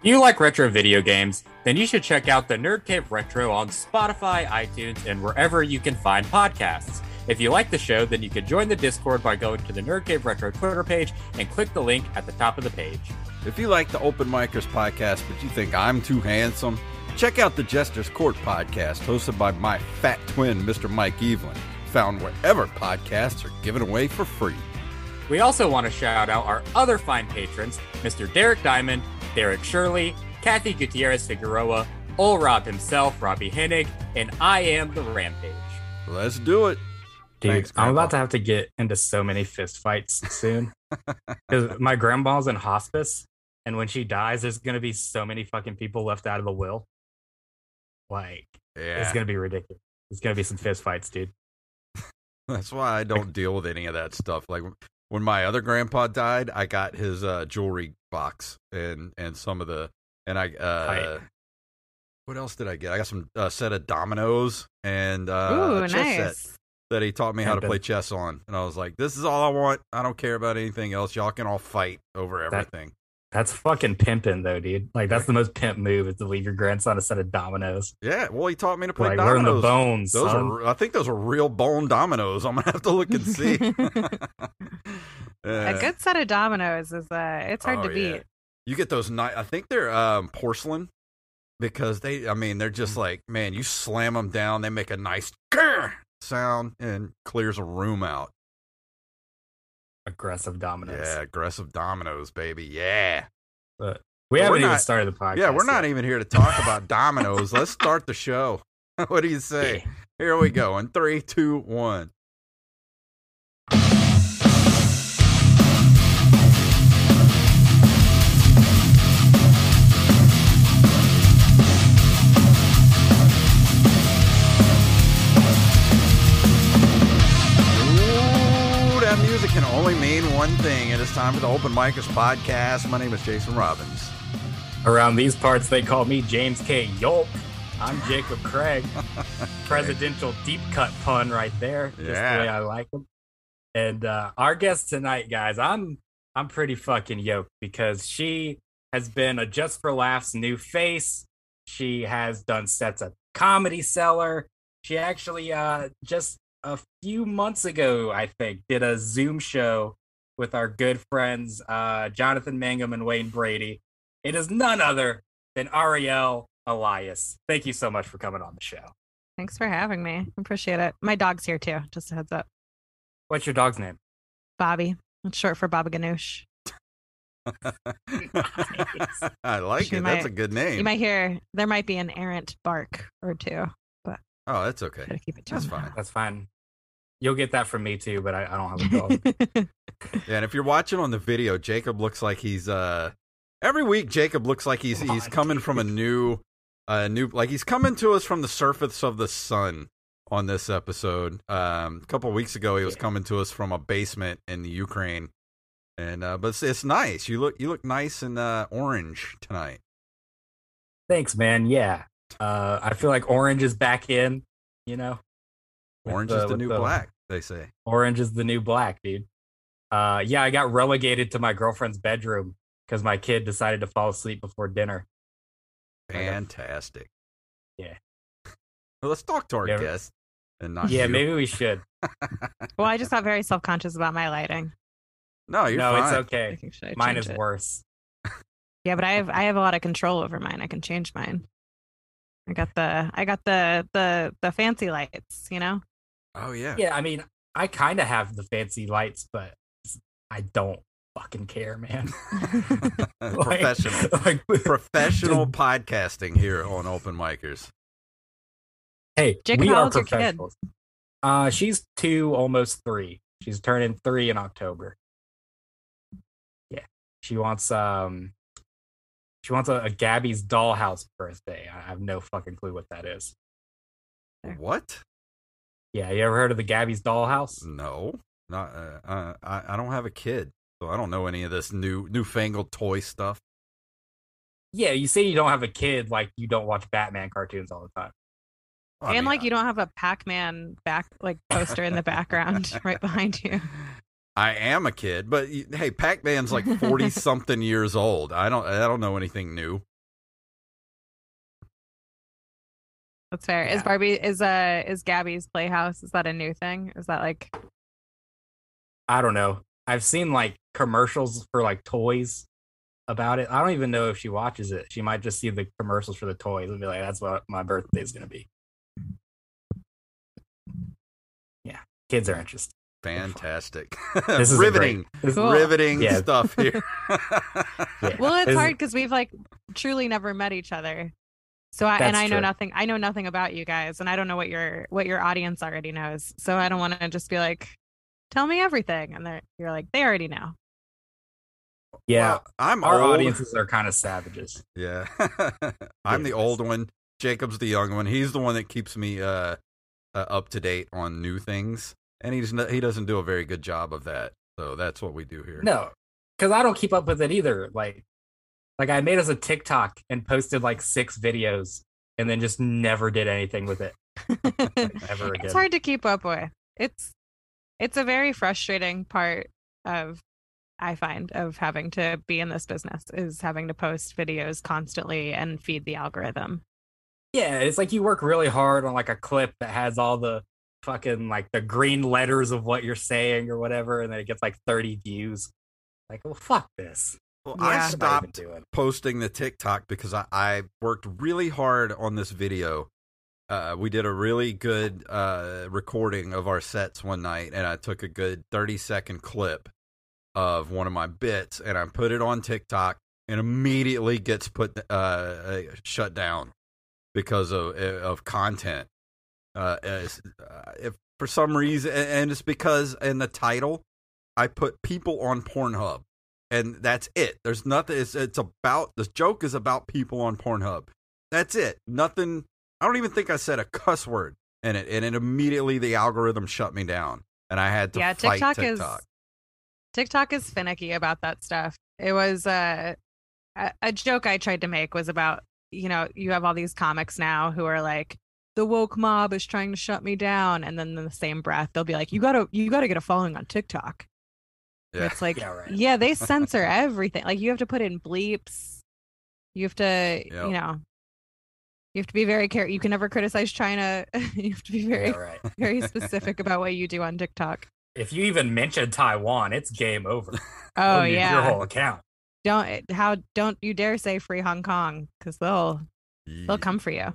If you like retro video games, then you should check out the Nerd Cave Retro on Spotify, iTunes, and wherever you can find podcasts. If you like the show, then you can join the Discord by going to the Nerd Cave Retro Twitter page and click the link at the top of the page. If you like the Open Micers podcast, but you think I'm too handsome, check out the Jester's Court podcast, hosted by my fat twin, Mr. Mike Evelyn, found wherever podcasts are given away for free. We also want to shout out our other fine patrons, Mr. Derek Diamond, Derek Shirley, Kathy Gutierrez Figueroa, Ol Rob himself, Robbie Hennig, and I am the Rampage. Let's do it. Dude, Thanks, I'm about to have to get into so many fist fights soon. Because my grandma's in hospice, and when she dies, there's gonna be so many fucking people left out of the will. Like, Yeah. it's gonna be ridiculous. It's gonna be some fist fights, dude. That's why I don't deal with any of that stuff. Like when my other grandpa died, I got his uh, jewelry box and and some of the and I uh what else did I get? I got some uh, set of dominoes and uh Ooh, a chess set nice. that he taught me how to play chess on. And I was like, this is all I want. I don't care about anything else. Y'all can all fight over everything. That's fucking pimping, though, dude. Like, that's the most pimp move is to leave your grandson a set of dominoes. yeah, well, he taught me to play Like, learn the dominoes. bones. Those son. are, I think those are real bone dominoes. I'm gonna have to look and see. A good set of dominoes is uh it's hard Oh, to yeah. beat. You get those nice. I think they're um, porcelain because they. I mean, they're Mm. just like man. You slam them down, they make a nice grr sound and clears a room out. Aggressive dominoes. Yeah, aggressive dominoes, baby. Yeah, But we But haven't even not- started the podcast. yeah. We're not yet. even here to talk about dominoes. Let's start the show. what do you say? Yeah. Here we go. In three, two, one. Music can only mean one thing. It is time for the Open Micers podcast. My name is Jason Robbins. Around these parts, they call me James K. Yolk. I'm Jacob Craig. Presidential deep cut pun right there. Just Yeah. the way I like them. And uh, our guest tonight, guys, I'm I'm pretty fucking yoked because she has been a Just for Laughs new face. She has done sets at Comedy Cellar. She actually uh, just a few months ago, I think, did a Zoom show with our good friends uh, Jonathan Mangum and Wayne Brady. It is none other than Ariel Elias. Thank you so much for coming on the show. Thanks for having me. Appreciate it. My dog's here too. Just a heads up. What's your dog's name? Bobby. It's short for Baba Ganoush. I like She it. might- That's a good name. You might hear there might be an errant bark or two. but Oh, that's okay. Gotta keep it That's fine. That's fine. You'll get that from me too, but I, I don't have a dog. Yeah, and if you're watching on the video, Jacob looks like he's uh every week Jacob looks like he's he's coming from a new uh new like he's coming to us from the surface of the sun on this episode. Um a couple weeks ago he was Yeah. coming to us from a basement in the Ukraine. And uh but it's, it's nice. You look you look nice and uh orange tonight. Thanks, man. Yeah. Uh, I feel like orange is back in, you know? With Orange the- is the new the- black, they say. Orange is the new black, dude. Uh, yeah, I got relegated to my girlfriend's bedroom because my kid decided to fall asleep before dinner. I got- Fantastic. Yeah. Well, let's talk to our Yeah. guest and not yeah, you. maybe we should. well, I just got very self conscious about my lighting. No, you're no, fine. it's okay. think I Mine is it? worse. Yeah, but I have I have a lot of control over mine. I can change mine. I got the I got the the the fancy lights, you know? Oh yeah. Yeah, I mean, I kind of have the fancy lights, but I don't fucking care, man. Like- Professional. like, professional podcasting here on Open Micers. Hey, Jacob, we how are old's your kid? professionals. Uh, she's two, almost three. She's turning three in October. Yeah, she wants um, she wants a, a Gabby's dollhouse birthday. I have no fucking clue what that is. What? Yeah, you ever heard of the Gabby's dollhouse? No, not. Uh, uh, I I don't have a kid, so I don't know any of this new newfangled toy stuff. Yeah, you say you don't have a kid, like you don't watch Batman cartoons all the time. I and mean, like you don't have a Pac-Man back like poster in the background right behind you. I am a kid, but hey, Pac Man's like forty something years old. I don't I don't know anything new. That's fair. Yeah. Is Barbie is uh is Gabby's Playhouse? Is that a new thing? Is that like I don't know. I've seen like commercials for like toys about it. I don't even know if she watches it. She might just see the commercials for the toys and be like, "That's what my birthday is gonna be." Yeah, kids are interested. Fantastic. This is riveting, great- Cool. riveting Yeah. stuff here. yeah. Well, it's This hard because we've like truly never met each other. So I and That's I know true. nothing. I know nothing about you guys, and I don't know what your what your audience already knows. So I don't want to just be like, "Tell me everything," and they're you're like, they already know. Yeah, Well, I'm our old. audiences are kind of savages. Yeah. I'm the old one. Jacob's the young one. He's the one that keeps me uh, uh, up to date on new things, and he's n- he doesn't do a very good job of that. So that's what we do here. No, because I don't keep up with it either. Like, like I made us a TikTok and posted like six videos, and then just never did anything with it ever again. it's hard to keep up with. It's it's a very frustrating part of I find of having to be in this business is having to post videos constantly and feed the algorithm. Yeah, it's like you work really hard on like a clip that has all the fucking like the green letters of what you're saying or whatever, and then it gets like 30 views. Like, well, fuck this. Well, Yeah. I What I stopped posting the TikTok because I, I worked really hard on this video. Uh, we did a really good uh, recording of our sets one night, and I took a good 30 second clip of one of my bits and I put it on TikTok and immediately gets put uh, uh, shut down because of of content. Uh, as, uh, if for some reason, and it's because in the title I put people on Pornhub and that's it. There's nothing. It's, it's about the joke is about people on Pornhub. That's it. Nothing. I don't even think I said a cuss word in it, and it immediately the algorithm shut me down, and I had to yeah, fight TikTok, TikTok. is TikTok is finicky about that stuff. It was uh, a a joke I tried to make was about you know you have all these comics now who are like the woke mob is trying to shut me down, and then in the same breath they'll be like you gotta you gotta get a following on TikTok. And Yeah. It's like Yeah, right. yeah, they censor everything. Like you have to put in bleeps. You have to, Yep. you know, you have to be very careful. You can never criticize China. you have to be very, Yeah, right. very specific about what you do on TikTok. If you even mention Taiwan, it's game over. Oh They'll yeah, your whole account. don't eh, how don't you dare say free Hong Kong because they'll Yeah. they'll come for you.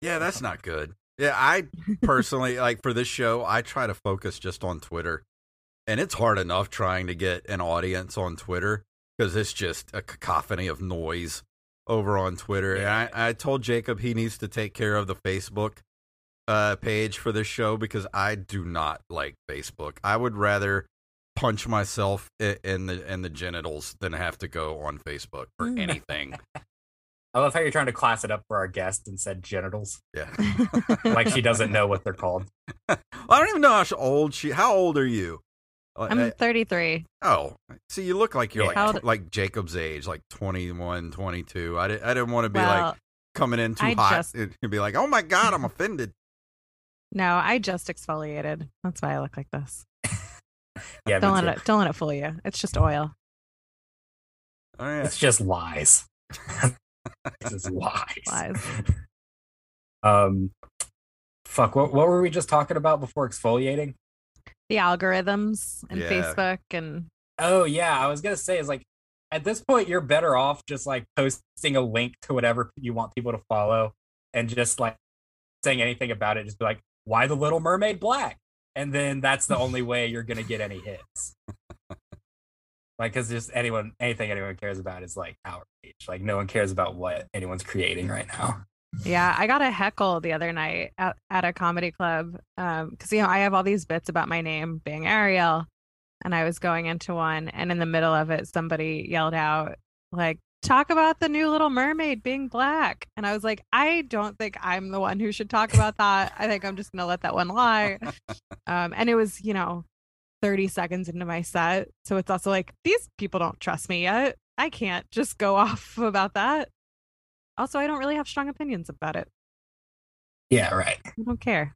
Yeah, that's not good. Yeah, I personally like for this show, I try to focus just on Twitter, and it's hard enough trying to get an audience on Twitter because it's just a cacophony of noise over on Twitter. Yeah. And I, I told Jacob he needs to take care of the Facebook uh, page for this show because I do not like Facebook. I would rather punch myself in the in the genitals than have to go on Facebook for Mm. anything. I love how you're trying to class it up for our guest and said genitals, Yeah. like she doesn't know what they're called. I don't even know how old she. How old are you? Like, I'm uh, 33. oh, see, you look like you're Yeah. like How like Jacob's age, like 21, 22. I, di- I didn't want to be Well, like coming in too I hot just- and be like, oh my god, I'm offended. no, I just exfoliated. That's why I look like this. Yeah, Don't let too. it don't let it fool you. It's just oil. Oh yeah, It's just lies. this is lies. Lies. Um, fuck. What what were we just talking about before exfoliating? The algorithms and Yeah. Facebook and Oh yeah, I was gonna say is like at this point you're better off just like posting a link to whatever you want people to follow and just like saying anything about it. Just be like, why the Little Mermaid black? And then that's the only way you're gonna get any hits. like, cause just anyone, anything anyone cares about is like outrage. Like, no one cares about what anyone's creating right now. Yeah, I got a heckle the other night at, at a comedy club because you know I have all these bits about my name being Ariel, and I was going into one, and in the middle of it, somebody yelled out like, "Talk about the new Little Mermaid being black," and I was like, "I don't think I'm the one who should talk about that. I think I'm just gonna let that one lie." um, and it was you know, 30 seconds into my set, so it's also like these people don't trust me yet. I can't just go off about that. Also, I don't really have strong opinions about it. Yeah, right. I don't care.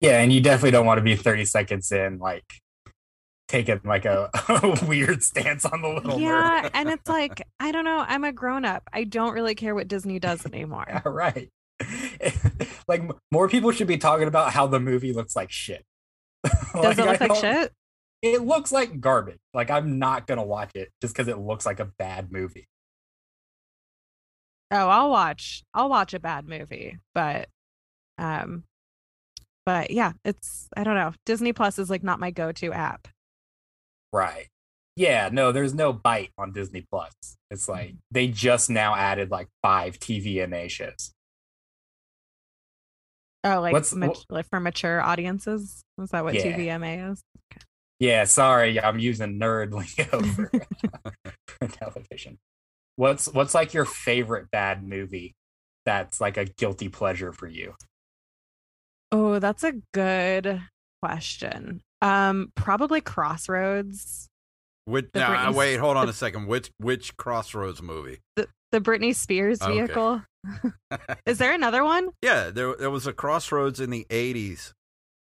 Yeah, and you definitely don't want to be 30 seconds in, like taking like a, a weird stance on the little yeah, and it's like I don't know. I'm a grown up. I don't really care what Disney does anymore. Yeah, right. like more people should be talking about how the movie looks like shit. Does it I look like shit? It looks like garbage. Like I'm not gonna watch it just because it looks like a bad movie. Oh, I'll watch. I'll watch a bad movie, but um, but yeah, it's I don't know. Disney Plus is like not my go-to app. Right. Yeah, no, there's no bite on Disney Plus. It's like they just now added like five TVMA shows. Oh, like, What's- mat- like for mature audiences. Is that what Yeah. TVMA is? Yeah, sorry, I'm using nerd lingo for, for television. What's what's like your favorite bad movie that's like a guilty pleasure for you? Oh, that's a good question. Um, probably Crossroads, Which The now, uh, Britney- wait, hold on the- a second. Which which Crossroads movie? the the Britney Spears Okay. vehicle. Is there another one? Yeah, there there was a Crossroads in the '80s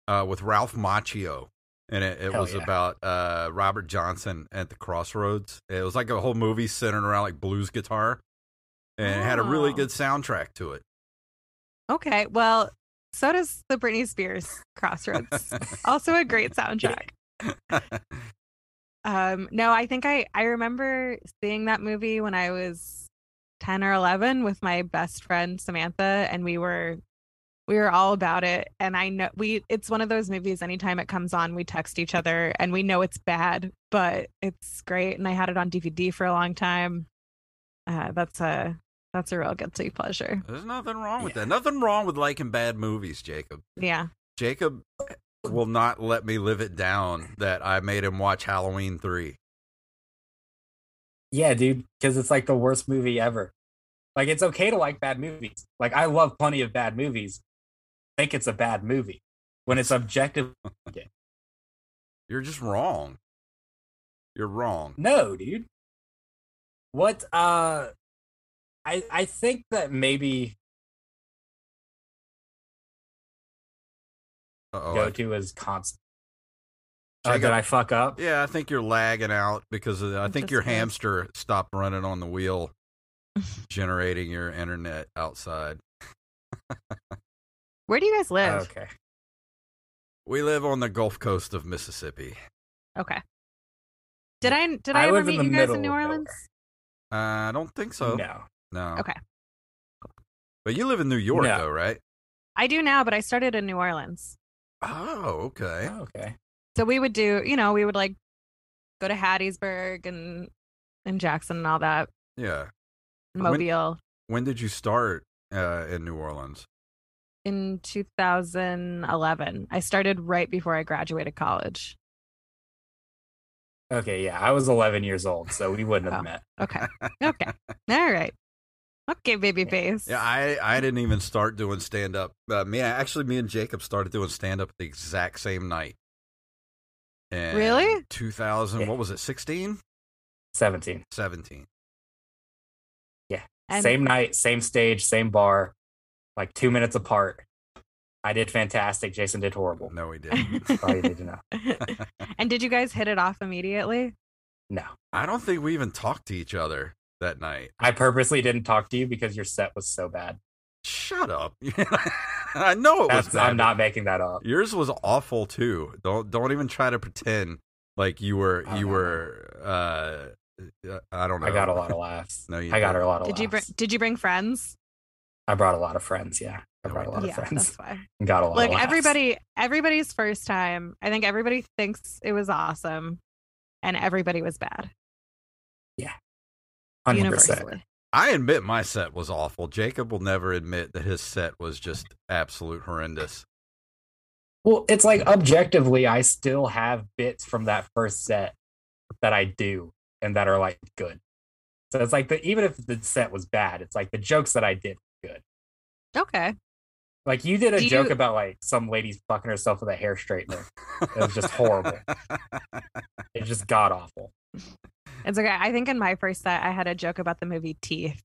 uh, with Ralph Macchio, and it, it was yeah. about uh, Robert Johnson at the Crossroads. It was like a whole movie centered around like blues guitar, and it had a really Oh. good soundtrack to it. Okay, well, so does the Britney Spears Crossroads. also a great soundtrack. Um, no, I think I I remember seeing that movie when I was 10 or 11 with my best friend Samantha and we were we were all about it and I know we it's one of those movies anytime it comes on we text each other and we know it's bad but it's great and I had it on DVD for a long time. Uh, that's a that's a real guilty pleasure. There's nothing wrong with Yeah. that. Nothing wrong with liking bad movies, Jacob. Yeah. Jacob will not let me live it down that I made him watch Halloween three. Yeah, dude, because it's like the worst movie ever. Like it's okay to like bad movies. Like I love plenty of bad movies. I think it's a bad movie when it's objective. You're just wrong. You're wrong. No, dude. What? Uh, I I think that maybe Uh-oh, go to is constant. Jacob- did I fuck up? Yeah, I think you're lagging out because of, I think your hamster stopped running on the wheel, generating your internet outside. Where do you guys live? Okay. We live on the Gulf Coast of Mississippi. Okay. Did I did I I, ever meet you guys in New. Orleans? Uh, I don't think so. No. No. Okay. But you live in New York, No. though, right? I do now, but I started in New Orleans. Oh, okay. Oh, okay. So we would do, you know, we would like go to Hattiesburg and and Jackson and all that, Yeah. and When- Mobile When did you start uh, in New Orleans? In 2011. I started right before I graduated college. Okay. Yeah, I was 11 years old, so we wouldn't have Oh. met. Okay. Okay. all right. Okay, baby face. Yeah, I, I didn't even start doing stand up. Uh, me actually, me and Jacob started doing stand up the exact same night. And Really? 2000, Yeah. what was it, 16? 17. 17. And- same night, same stage, same bar, like two minutes apart. I did fantastic. Jason did horrible. No, we didn't. That's all you need to know. and did you guys hit it off immediately? No, I don't think we even talked to each other that night. I purposely didn't talk to you because your set was so bad. Shut up. I know it was bad. I'm not making that up. Yours was awful too. Don't don't even try to pretend like you were Oh, you no, no. were uh I don't know. I got a lot of laughs. No, you I got didn't. a lot of Did you bring did you bring friends? I brought a lot of friends. Yeah, I oh, brought a we lot of friends. that's and Got a lot. Like of laughs. everybody everybody's first time. I think everybody thinks it was awesome and everybody was bad. 100%. Universally. I admit my set was awful. Jacob will never admit that his set was just absolute horrendous. Well, it's like objectively, I still have bits from that first set that I do and that are like good. So it's like the even if the set was bad, it's like the jokes that I did were good. Okay. Like you did a Do joke you- about like some lady's fucking herself with a hair straightener. It was just horrible. it just god awful. It's okay. I think in my first set I had a joke about the movie Teeth.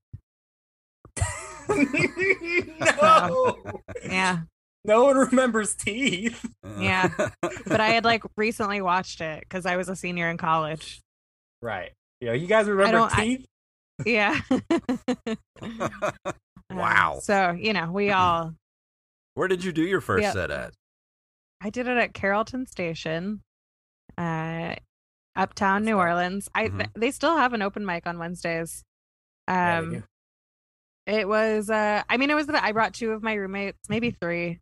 no. Yeah. No one remembers teeth. Yeah. But I had like recently watched it because I was a senior in college. Right. Yeah, you guys remember don't- I- teeth? Yeah. Wow. Um, so, you know, we all, Where did you do your first Yeah. set at? I did it at Carrollton Station, uh, uptown New Orleans. I, Mhm. they still have an open mic on Wednesdays. Um, do. It was uh I mean it was I brought two of my roommates, maybe three.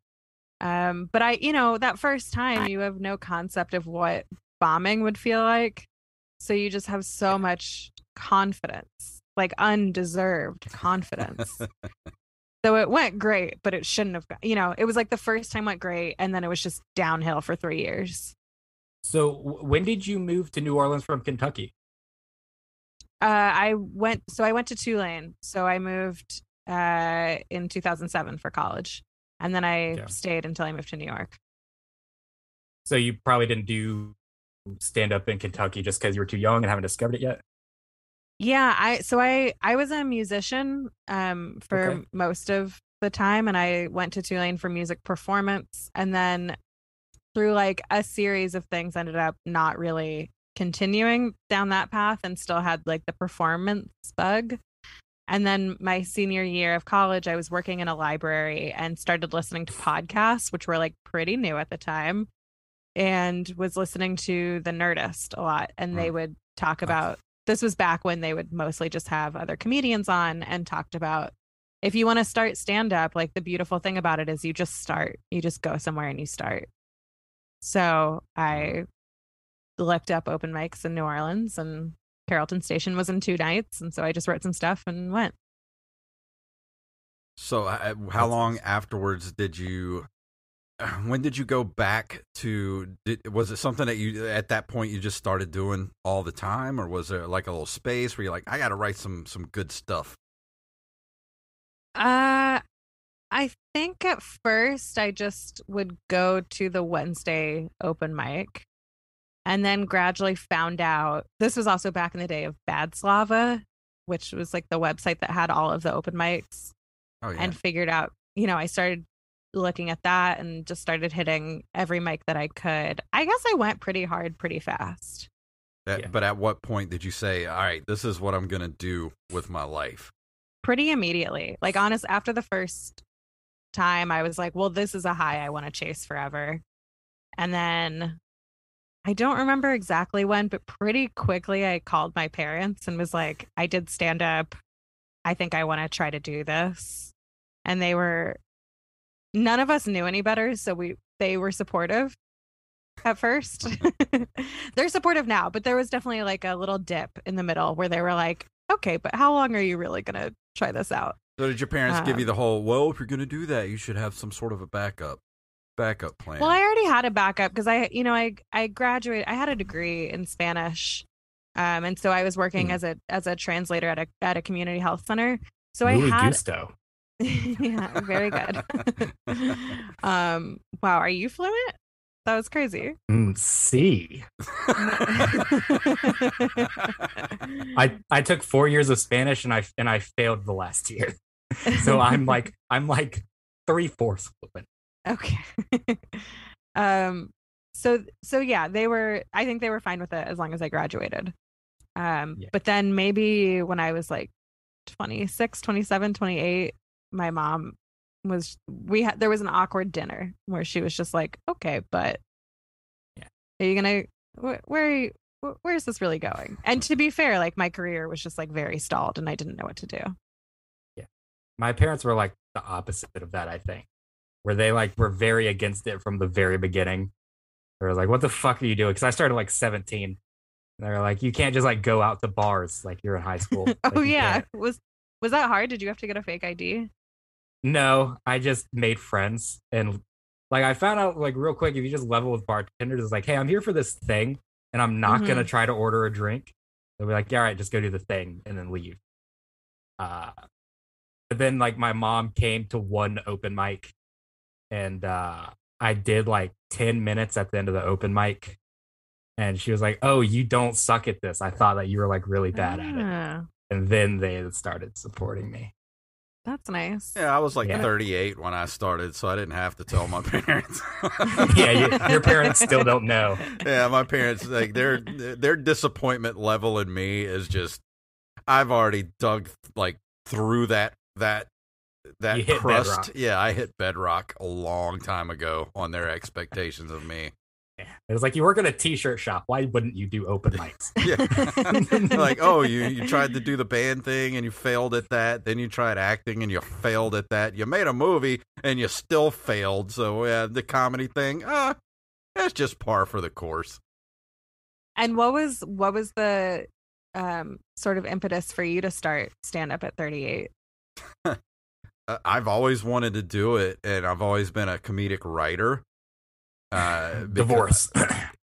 Um but I you know that first time you have no concept of what bombing would feel like. So you just have so much confidence, like undeserved confidence. so it went great, but it shouldn't have got, you know, it was like the first time went great and then it was just downhill for 3 years. So when did you move to New Orleans from Kentucky? Uh I went so I went to Tulane. So I moved uh in 2007 for college. And then I Yeah. stayed until I moved to New York. So you probably didn't do stand up in Kentucky just because you were too young and haven't discovered it yet. Yeah, I so I I was a musician um for Okay. most of the time and I went to Tulane for music performance and then through like a series of things ended up not really continuing down that path and still had like the performance bug. And then my senior year of college I was working in a library and started listening to podcasts which were like pretty new at the time and was listening to the Nerdist a lot and they Mm. would talk about this was back when they would mostly just have other comedians on and talked about if you want to start stand up like the beautiful thing about it is you just start you just go somewhere and you start so i looked up open mics in new orleans and carrollton station was in two nights and so i just wrote some stuff and went So, uh, how long afterwards did you? When did you go back to? Did, was it something that you at that point you just started doing all the time, or was there like a little space where you're like, I got to write some some good stuff? Uh, I think at first I just would go to the Wednesday open mic and then gradually found out this was also back in the day of Badslava, which was like the website that had all of the open mics Oh yeah. and figured out, you know, I started looking at that and just started hitting every mic that I could. I guess I went pretty hard pretty fast. At- Yeah. But at what point did you say, "All right, this is what I'm gonna do with my life"? pretty immediately. Like honest after the first time I was like, well this is a high I want to chase forever. And then I don't remember exactly when, but pretty quickly I called my parents and was like, I did stand up. I think I want to try to do this. And they were none of us knew any better, so we they were supportive at first. They're supportive now, but there was definitely like a little dip in the middle where they were like, okay, but how long are you really going to try this out? So did your parents give you Um, the whole? Well, if you're gonna do that, you should have some sort of a backup, backup plan. Well, I already had a backup because I, you know, I I graduated. I had a degree in Spanish, um, and so I was working Hmm. as a as a translator at a at a community health center. So Muy I had, gusto. yeah, very good. um, wow, are you fluent? That was crazy. Mm, see, I I took four years of Spanish and I and I failed the last year. So I'm like I'm like three fourths fluent. okay. um, so so yeah, they were. I think they were fine with it as long as I graduated. Um, Yeah. but then maybe when I was like 26, 27, 28, my mom was we had there was an awkward dinner where she was just like, "Okay, but Yeah. are you gonna wh- where are you, wh- where's this really going?" And to be fair, like my career was just like very stalled, and I didn't know what to do. Yeah, my parents were like the opposite of that. I think, where they like were very against it from the very beginning. They were like, "What the fuck are you doing?" Because I started like 17. And They're like, "You can't just like go out to bars like you're in high school." Like, oh yeah, can't." was was that hard? Did you have to get a fake ID? No, I just made friends and like I found out like real quick if you just level with bartenders, it's like, hey, I'm here for this thing and I'm not Mhm. gonna try to order a drink. They'll be like, yeah, all right, just go do the thing and then leave. Uh but then like my mom came to one open mic and uh I did like 10 minutes at the end of the open mic. And she was like, Oh, you don't suck at this. I thought that you were like really bad at it. Ah. And then they started supporting me. That's nice. Yeah, I was like Yeah. 38 when I started, so I didn't have to tell my parents. yeah, you, your parents still don't know. yeah, my parents like their their disappointment level in me is just I've already dug like through that that that crust. bedrock. Yeah, I hit bedrock a long time ago on their expectations of me. Yeah. It was like you work at a t-shirt shop. Why wouldn't you do open mics? Yeah. like, oh, you you tried to do the band thing and you failed at that. Then you tried acting and you failed at that. You made a movie and you still failed. So yeah, the comedy thing, ah, that's just par for the course. And what was what was the um sort of impetus for you to start stand up at 38? Uh, I've always wanted to do it, and I've always been a comedic writer. Uh, because- Divorce.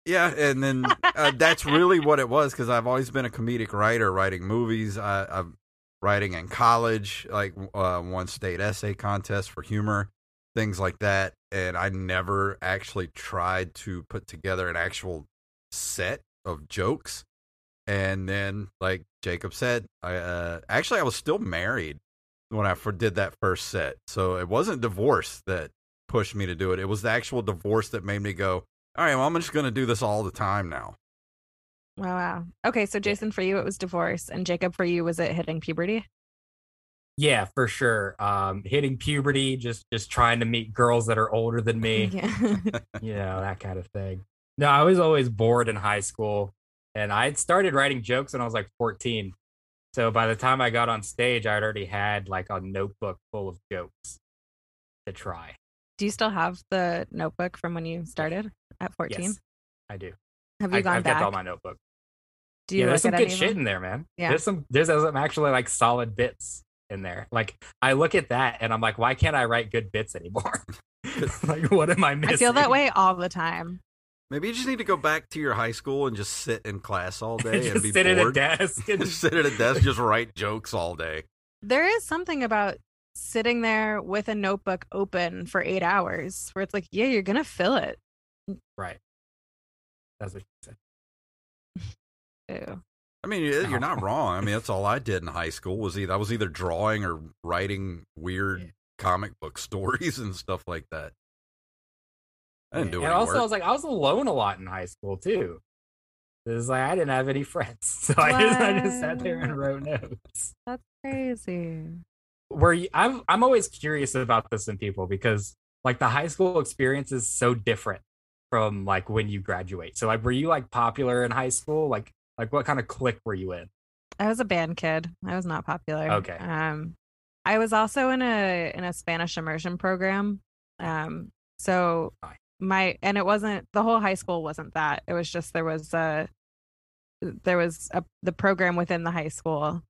Yeah, and then uh, that's really what it was because I've always been a comedic writer, writing movies. I, I'm writing in college, like uh, one state essay contest for humor, things like that. And I never actually tried to put together an actual set of jokes. And then, like Jacob said, I uh, actually I was still married when I did that first set, so it wasn't divorce that pushed me to do it. It was the actual divorce that made me go, all right, well, I'm just going to do this all the time now. Wow, wow. Okay, so Jason, for you it was divorce, and Jacob, for you was it hitting puberty? yeah, for sure. Um, hitting puberty, just just trying to meet girls that are older than me. Yeah. you know that kind of thing no i was always bored in high school and i had started writing jokes when i was like 14 so by the time i got on stage I'd already had like a notebook full of jokes to try Do you still have the notebook from when you started at 14? yes i do Have you I, gone i've back? kept all my notebook Do you yeah there's some good any shit in there man Yeah. there's some there's some actually like solid bits in there like i look at that and i'm like why can't i write good bits anymore like what am i missing I feel that way all the time. Maybe you just need to go back to your high school and just sit in class all day and just be sit at a desk and just sit at a desk, just write jokes all day. There is something about sitting there with a notebook open for eight hours where it's like, yeah, you're gonna fill it. right that's what she said Ew. I mean, you- you're No. not wrong. I mean, that's all I did in high school was either I was either drawing or writing weird Yeah. comic book stories and stuff like that. I didn't do it. and any also, I was like, I was alone a lot in high school too. It was like I didn't have any friends, so I just, I just sat there and wrote notes. That's crazy. Were you? I'm I'm always curious about this in people because like the high school experience is so different from like when you graduate. So like, were you like popular in high school? Like like what kind of clique were you in? I was a band kid. I was not popular. Okay. Um, I was also in a in a Spanish immersion program. Um, so my and it wasn't the whole high school wasn't that. It was just there was a there was a the program within the high school.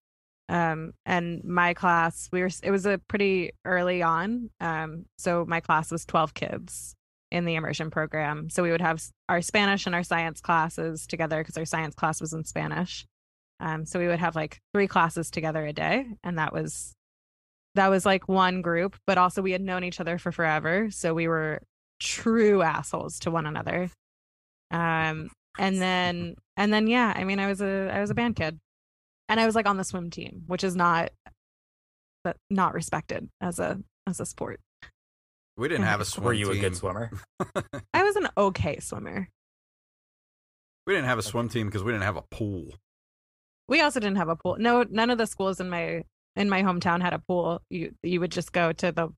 Um, and my class we were it was a pretty early on. Um, so my class was twelve kids in the immersion program. So we would have our Spanish and our science classes together because our science class was in Spanish. Um, so we would have like three classes together a day, and that was that was like one group. But also we had known each other for forever, so we were true assholes to one another. Um, and then and then yeah, I mean, I was a I was a band kid, and I was like on the swim team, which is not but not respected as a as a sport. we didn't have a swim Were you a good swimmer? I was an okay swimmer. We didn't have a swim team because we didn't have a pool. We also didn't have a pool. No, none of the schools in my in my hometown had a pool. You you would just go to the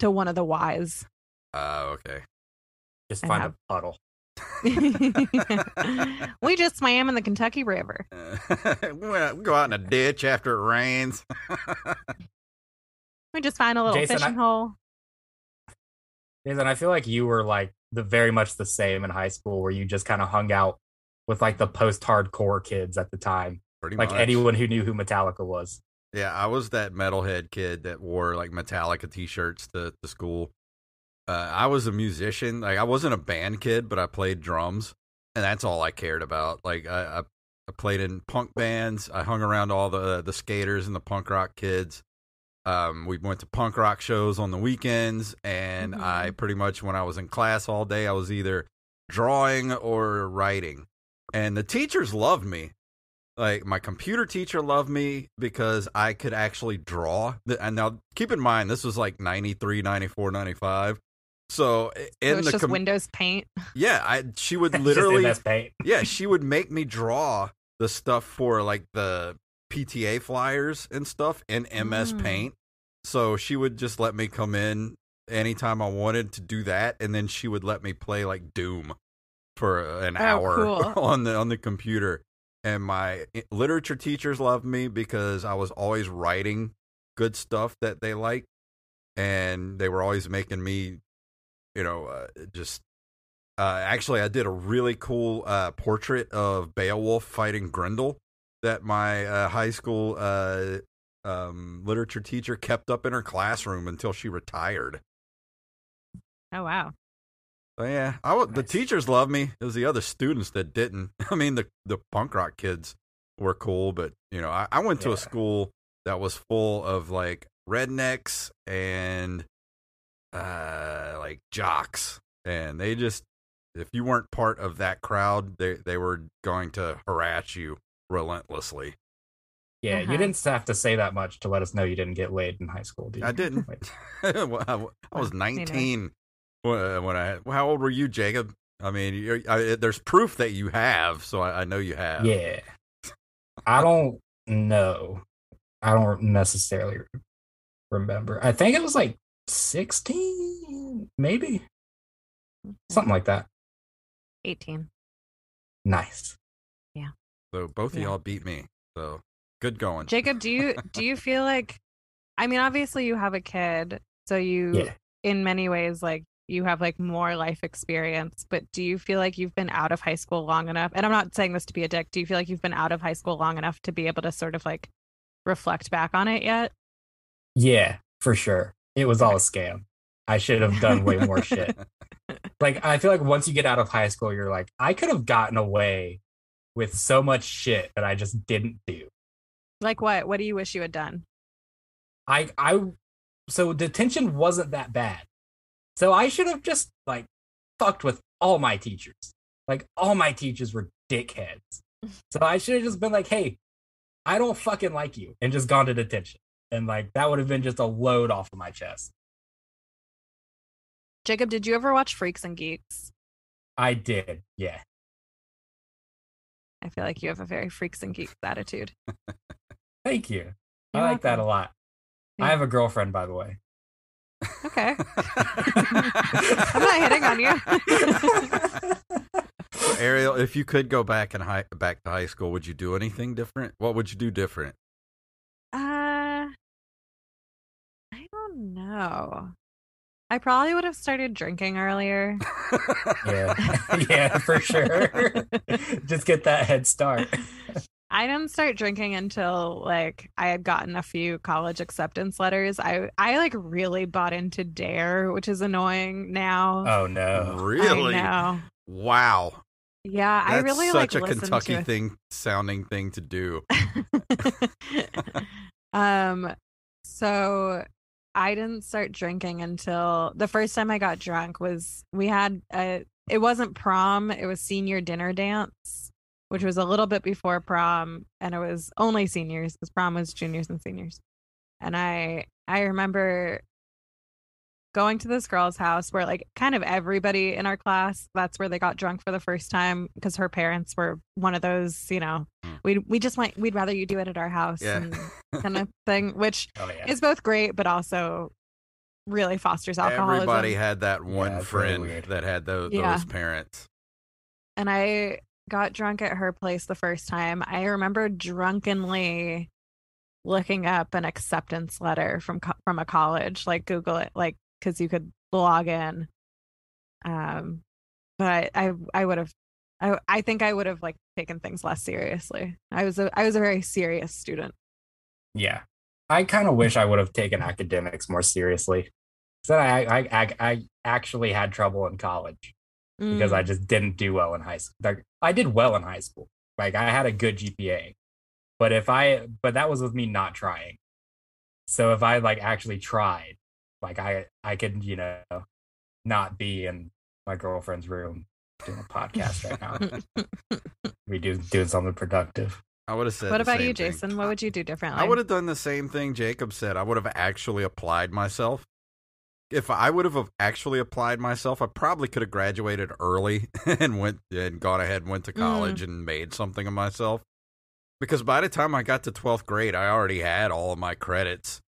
to one of the Y's. Oh, okay. Just find have- a puddle. we just swam in the Kentucky River. we went- we go out in a ditch after it rains. We just find a little Jason, fishing I- hole. Jason, I feel like you were like the very much the same in high school, where you just kind of hung out with like the post-hardcore kids at the time, Pretty like much. anyone who knew who Metallica was. Yeah, I was that metalhead kid that wore like Metallica t-shirts to, to school. Uh, I was a musician. Like I wasn't a band kid, but I played drums, and that's all I cared about. Like I, I, I played in punk bands. I hung around all the the skaters and the punk rock kids. Um, we went to punk rock shows on the weekends, and Mhm. I pretty much when I was in class all day, I was either drawing or writing. And the teachers loved me like my computer teacher loved me because I could actually draw. And now keep in mind this was like 93, 94, 95. So i- So in the just com- Windows Paint. yeah, I she would Just in literally paint. yeah, she would make me draw the stuff for like the PTA flyers and stuff in MS Mm. Paint. So she would just let me come in anytime I wanted to do that, and then she would let me play like Doom for an Oh, hour cool. on the on the computer. And my literature teachers loved me because I was always writing good stuff that they liked, and they were always making me, you know, uh, just uh, actually, I did a really cool uh, portrait of Beowulf fighting Grendel that my uh, high school uh, um, literature teacher kept up in her classroom until she retired. Oh wow. So yeah, I w- the teachers loved me. It was the other students that didn't. I mean, the the punk rock kids were cool, but you know, I, I went to Yeah. a school that was full of like rednecks and uh like jocks, and they just if you weren't part of that crowd, they they were going to harass you relentlessly. Yeah, Uh-huh. you didn't have to say that much to let us know you didn't get laid in high school, did you? I didn't. Wait. Well, I, w- I was 19 when when I. How old were you, Jacob? I mean, you're, I, there's proof that you have, so I, I know you have. Yeah. I don't know. I don't necessarily remember. I think it was like 16, maybe. Something like that. 18. Nice. Yeah. So both of Yeah. y'all beat me. So good going. Jacob, do you do you feel like I mean obviously you have a kid, so you Yeah. in many ways like you have like more life experience, but do you feel like you've been out of high school long enough? And I'm not saying this to be a dick. Do you feel like you've been out of high school long enough to be able to sort of like reflect back on it yet? Yeah, for sure. It was all a scam. I should have done way more shit. Like, I feel like once you get out of high school, you're like, I could have gotten away with so much shit that I just didn't do. Like what? What do you wish you had done? I I so detention wasn't that bad. So I should have just like fucked with all my teachers. Like all my teachers were dickheads. So I should have just been like, "Hey, I don't fucking like you," and just gone to detention. And like that would have been just a load off of my chest. Jacob, did you ever watch Freaks and Geeks? I did. Yeah. I feel like you have a very Freaks and Geeks attitude. Thank you. I You're like that a lot. Yeah. I have a girlfriend, by the way. Okay. I'm not hitting on you. Ariel, if you could go back and high, back to high school, would you do anything different? What would you do different? Uh, I don't. I probably would have started drinking earlier. yeah. yeah, for sure. just get that head start. I didn't start drinking until like I had gotten a few college acceptance letters. I I like really bought into Dare, which is annoying now. Oh no. really? I know. Wow. Yeah, I really such like a Kentucky to thing sounding thing to do. um so I didn't start drinking until the first time I got drunk was we had a it wasn't prom, it was senior dinner dance, which was a little bit before prom and it was only seniors because prom was juniors and seniors. And I I remember going to this girl's house where like kind of everybody in our class that's where they got drunk for the first time because her parents were one of those you know Hmm. we we just want we'd rather you do it at our house Yeah. and kind of thing which Oh yeah. is both great but also really fosters alcoholism Everybody had that one it's really friend that had tho- Yeah. those parents. and I got drunk at her place the first time. I remember drunkenly looking up an acceptance letter from co- from a college, like Google it, like because you could log in. Um, but I I would have, I I think I would have like taken things less seriously. I was a I was a very serious student. Yeah. I kind of wish I would have taken academics more seriously. So I, I, I, I actually had trouble in college because Mm. I just didn't do well in high school. Like, I did well in high school. Like I had a good GPA. But if I, but that was with me not trying. So if I like actually tried, like I, I could, you know, not be in my girlfriend's room doing a podcast right now. we do doing something productive. I would have said. What about same you, thing. Jason? What would you do differently? I would have done the same thing Jacob said. I would have actually applied myself. If I would have actually applied myself, I probably could have graduated early and went and gone ahead and went to mm. college and made something of myself. Because by the time I got to 12th grade, I already had all of my credits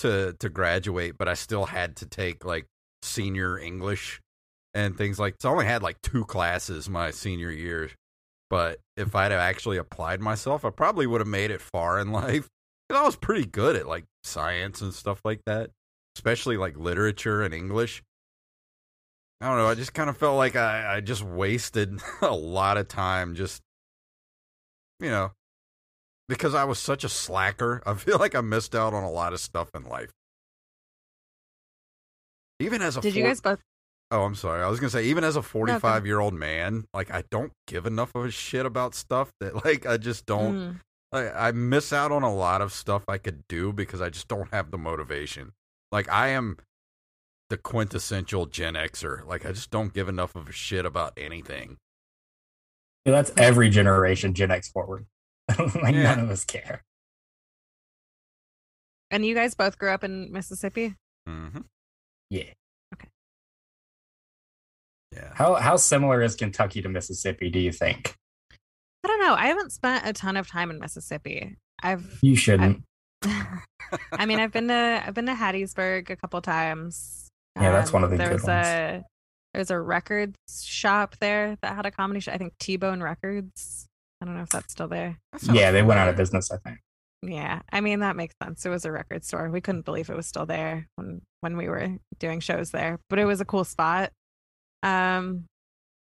to to graduate, but I still had to take like senior English and things like so I only had like two classes my senior year. But if I'd have actually applied myself, I probably would have made it far in life. 'Cause I was pretty good at like science and stuff like that, especially like literature and English. I don't know. I just kind of felt like I, I just wasted a lot of time just, you know, because I was such a slacker. I feel like I missed out on a lot of stuff in life. Even as a Did you guys both? Oh, I'm sorry. I was gonna say, even as a 45 year old man, like I don't give enough of a shit about stuff that, like, I just don't. Mm. I, I miss out on a lot of stuff I could do because I just don't have the motivation. Like I am the quintessential Gen Xer. Like I just don't give enough of a shit about anything. Yeah, that's every generation Gen X forward. like Yeah. none of us care. And you guys both grew up in Mississippi. Mm-hmm. Yeah. Okay. Yeah. How how similar is Kentucky to Mississippi? Do you think? I don't know. I haven't spent a ton of time in Mississippi. I've You shouldn't. I mean, I've been to I've been to Hattiesburg a couple times. Yeah, that's one of the there good was a there's a records shop there that had a comedy show. I think T Bone Records. I don't know if that's still there. That sounds yeah, they went out of business. I think. Yeah, I mean that makes sense. It was a record store. We couldn't believe it was still there when when we were doing shows there, but it was a cool spot. Um,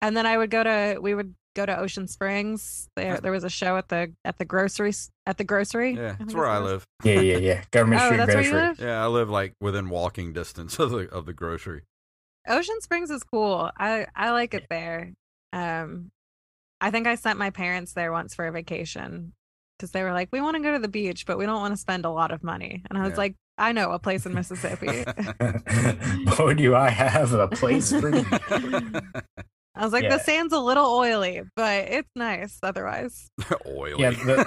and then I would go to we would go to Ocean Springs. There there was a show at the at the grocery at the grocery. Yeah, that's where I live. Yeah, yeah, yeah. Government Oh, Street that's where Grocery. you live. Yeah, I live like within walking distance of the of the grocery. Ocean Springs is cool. I I like it there. Um, I think I sent my parents there once for a vacation because they were like, "We want to go to the beach, but we don't want to spend a lot of money." And I was Yeah. like, "I know a place in Mississippi." Boy, do I have a place for you. I was like, Yeah. "The sand's a little oily, but it's nice otherwise." Oily. Yeah,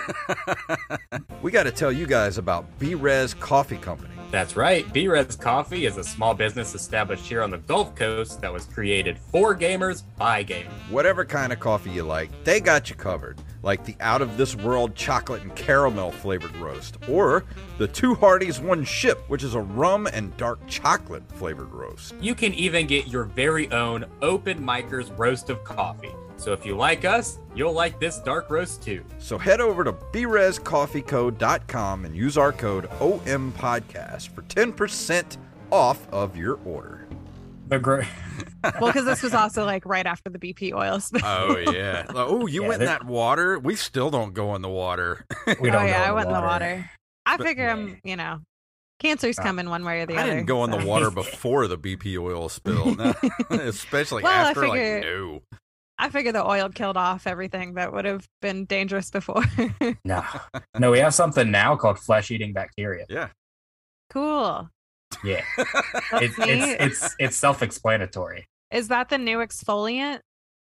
we got to tell you guys about B-Res Coffee Company. That's right. B-Res Coffee is a small business established here on the Gulf Coast that was created for gamers by gamers. Whatever kind of coffee you like, they got you covered. Like the out of this world chocolate and caramel flavored roast, or the Two Hardies One Ship, which is a rum and dark chocolate flavored roast. You can even get your very own Open Micers roast of coffee. So if you like us, you'll like this dark roast too. So head over to brescoffeeco.com and use our code OMPodcast for 10% off of your order. The gr- Well, because this was also like right after the BP oil spill. Oh, yeah. oh, you Yeah, went in that water? We still don't go in the water. we oh don't yeah, I in went in the water. I But- figure Yeah. I'm, you know, cancer's Uh, coming one way or the I other. I didn't go in the water before the BP oil spill, No, especially Well, I after. figure- Like, no. I figure the oil killed off everything that would have been dangerous before. No, no, we have something now called flesh-eating bacteria. Yeah. cool. Yeah, it, neat. it's it's it's self-explanatory. Is that the new exfoliant?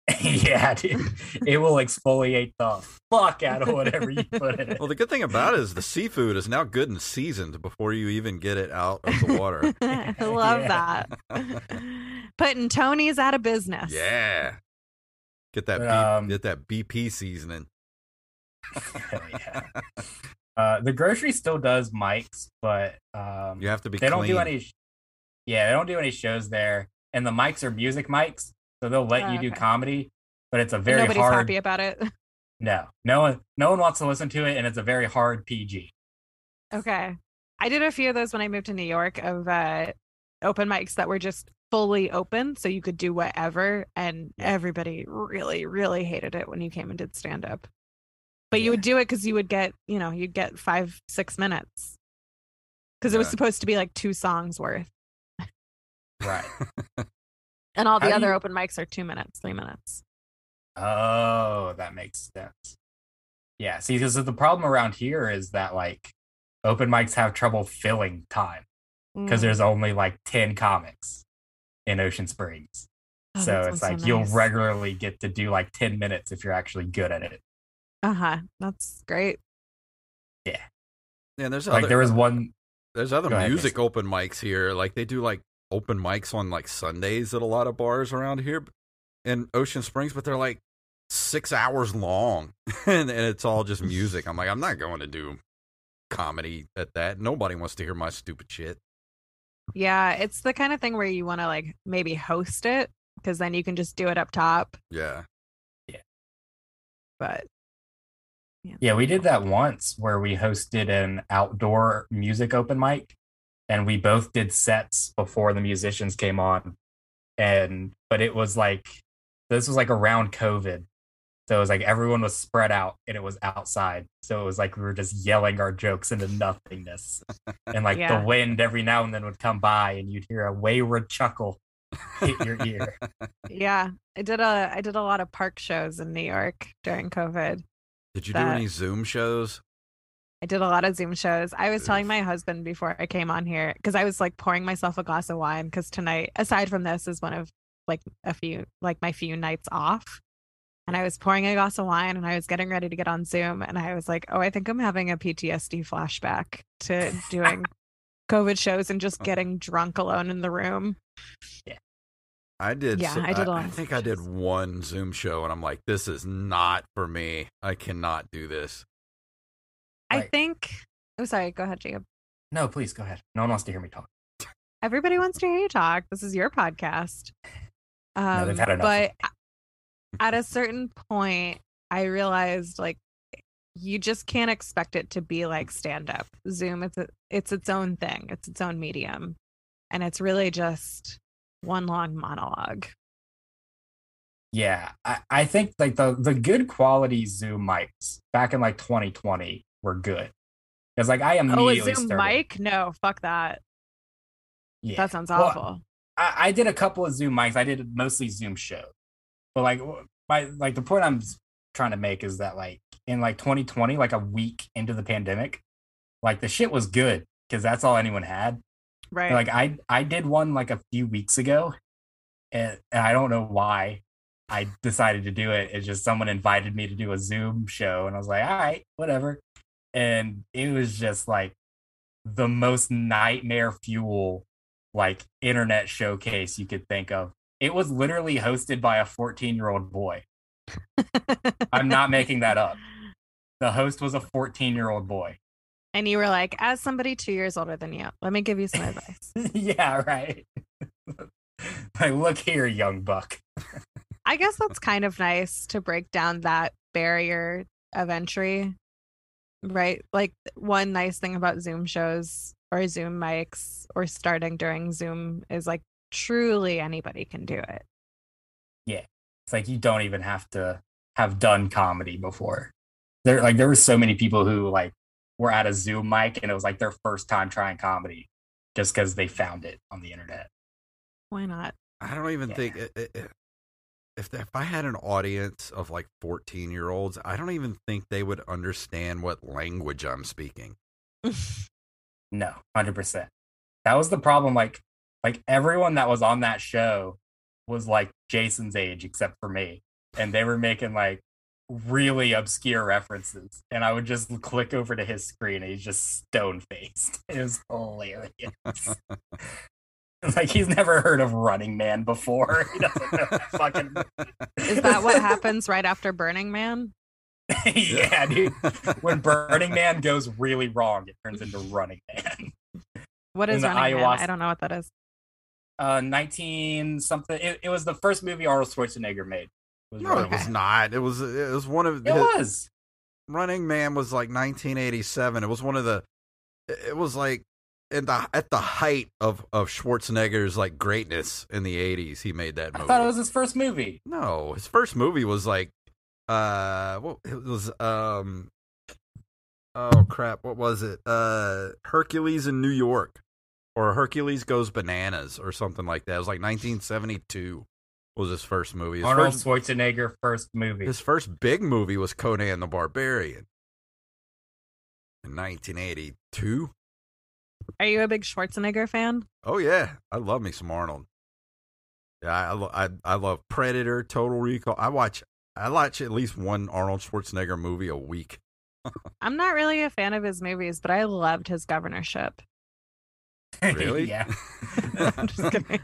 yeah, dude. it will exfoliate the fuck out of whatever you put in it. Well, the good thing about it is the seafood is now good and seasoned before you even get it out of the water. I love Yeah. that. Putting Tony's out of business. yeah. Get that But, B- um, get that BP seasoning. Hell yeah. Uh, the grocery still does mics, but um, You have to be they don't do any. sh- Yeah, they don't do any shows there, and the mics are music mics, so they'll let Oh, you do comedy, but it's a And very Nobody's hard. happy about it. No, no one, no one wants to listen to it, and it's a very hard PG. Okay. I did a few of those when I moved to New York of uh, open mics that were just fully open. So you could do whatever. And everybody really, really hated it when you came and did stand up. But you would do it because you would get, you know, you'd get five, six minutes. Because it was supposed to be like two songs worth. Right. And all the How other you- open mics are two minutes, three minutes. Oh, that makes sense. Yeah, see, because the problem around here is that like open mics have trouble filling time because Mm. there's only like 10 comics in Ocean Springs. Oh, so it's like so you'll regularly get to do like 10 minutes if you're actually good at it. Uh-huh. That's great. Yeah, and there's like other, there was one there's other Go ahead, music open mics here. Like they do like open mics on like Sundays at a lot of bars around here in Ocean Springs, but they're like six hours long, and, and it's all just music. I'm like, I'm not going to do comedy at that. Nobody wants to hear my stupid shit. Yeah, it's the kind of thing where you want to like maybe host it because then you can just do it up top. Yeah. Yeah. But Yeah, we did that once where we hosted an outdoor music open mic and we both did sets before the musicians came on. And but it was like this was like around COVID. So it was like everyone was spread out and it was outside. So it was like we were just yelling our jokes into nothingness. and like Yeah. the wind every now and then would come by and you'd hear a wayward chuckle hit your ear. yeah, I did a I did a lot of park shows in New York during COVID. Did you do any Zoom shows? I did a lot of Zoom shows. I was telling my husband before I came on here because I was like pouring myself a glass of wine because tonight, aside from this, is one of like a few like my few nights off. And I was pouring a glass of wine and I was getting ready to get on Zoom and I was like, oh, I think I'm having a PTSD flashback to doing COVID shows and just getting drunk alone in the room. I did. Yeah, so- I did a lot I think Zoom I did one Zoom show, and I'm like, this is not for me. I cannot do this. I Right. think, I'm oh, sorry, go ahead, Jacob. No, please go ahead. No one wants to hear me talk. Everybody wants to hear you talk. This is your podcast. Um, they've had enough. But at a certain point, I realized like you just can't expect it to be like stand up. Zoom, it's a, it's its own thing. It's its own medium, and it's really just one long monologue. Yeah, I, I think like the the good quality Zoom mics back in like 2020 were good. Because like I Oh, a Zoom started. mic? No, fuck that. Yeah. That sounds Well, awful. I, I did a couple of Zoom mics. I did mostly Zoom shows. But like my like the point I'm trying to make is that like in like 2020, like a week into the pandemic, like the shit was good because that's all anyone had. Right. Like I I did one like a few weeks ago, and, and I don't know why I decided to do it. It's just someone invited me to do a Zoom show, and I was like, all right, whatever. And it was just like the most nightmare fuel like internet showcase you could think of. It was literally hosted by a 14 year old boy. I'm not making that up. The host was a 14 year old boy. And you were like, as somebody two years older than you, let me give you some advice. yeah, right. like, look here, young buck. I guess that's kind of nice to break down that barrier of entry, right? Like one nice thing about Zoom shows or Zoom mics or starting during Zoom is like truly anybody can do it. Yeah. It's like you don't even have to have done comedy before. There, like, there were so many people who like were at a Zoom mic and it was like their first time trying comedy, just because they found it on the internet. Why not? I don't even Yeah. think i- i- i- if if I had an audience of like 14 year olds, I don't even think they would understand what language I'm speaking. No, hundred percent. That was the problem. Like, like everyone that was on that show was like Jason's age, except for me, and they were making like really obscure references, and I would just click over to his screen, and he's just stone faced. It was hilarious. like he's never heard of Running Man before. He doesn't know fucking. Is that what happens right after Burning Man? yeah, dude. When Burning Man goes really wrong, it turns into Running Man. what is In is Running Man? I don't know what that is. uh 19 something it, it was the first movie arnold schwarzenegger made was No, it was not. It was it was one of it his- was Running Man was like 1987. It was one of the. It was like in the at the height of of Schwarzenegger's like greatness in the 80s. He made that movie. i thought it was his first movie No, his first movie was like, uh, what it was, um, oh crap, what was it? Uh, Hercules in New York, or Hercules Goes Bananas, or something like that. It was like 1972 was his first movie. His arnold first, schwarzenegger first movie his first big movie was Conan the Barbarian in 1982. Are you a big Schwarzenegger fan? Oh yeah, I love me some Arnold. Yeah, I I, I, I love Predator, Total Recall. I watch I watch at least one Arnold Schwarzenegger movie a week. I'm not really a fan of his movies, but I loved his governorship. Really? yeah. I'm just kidding.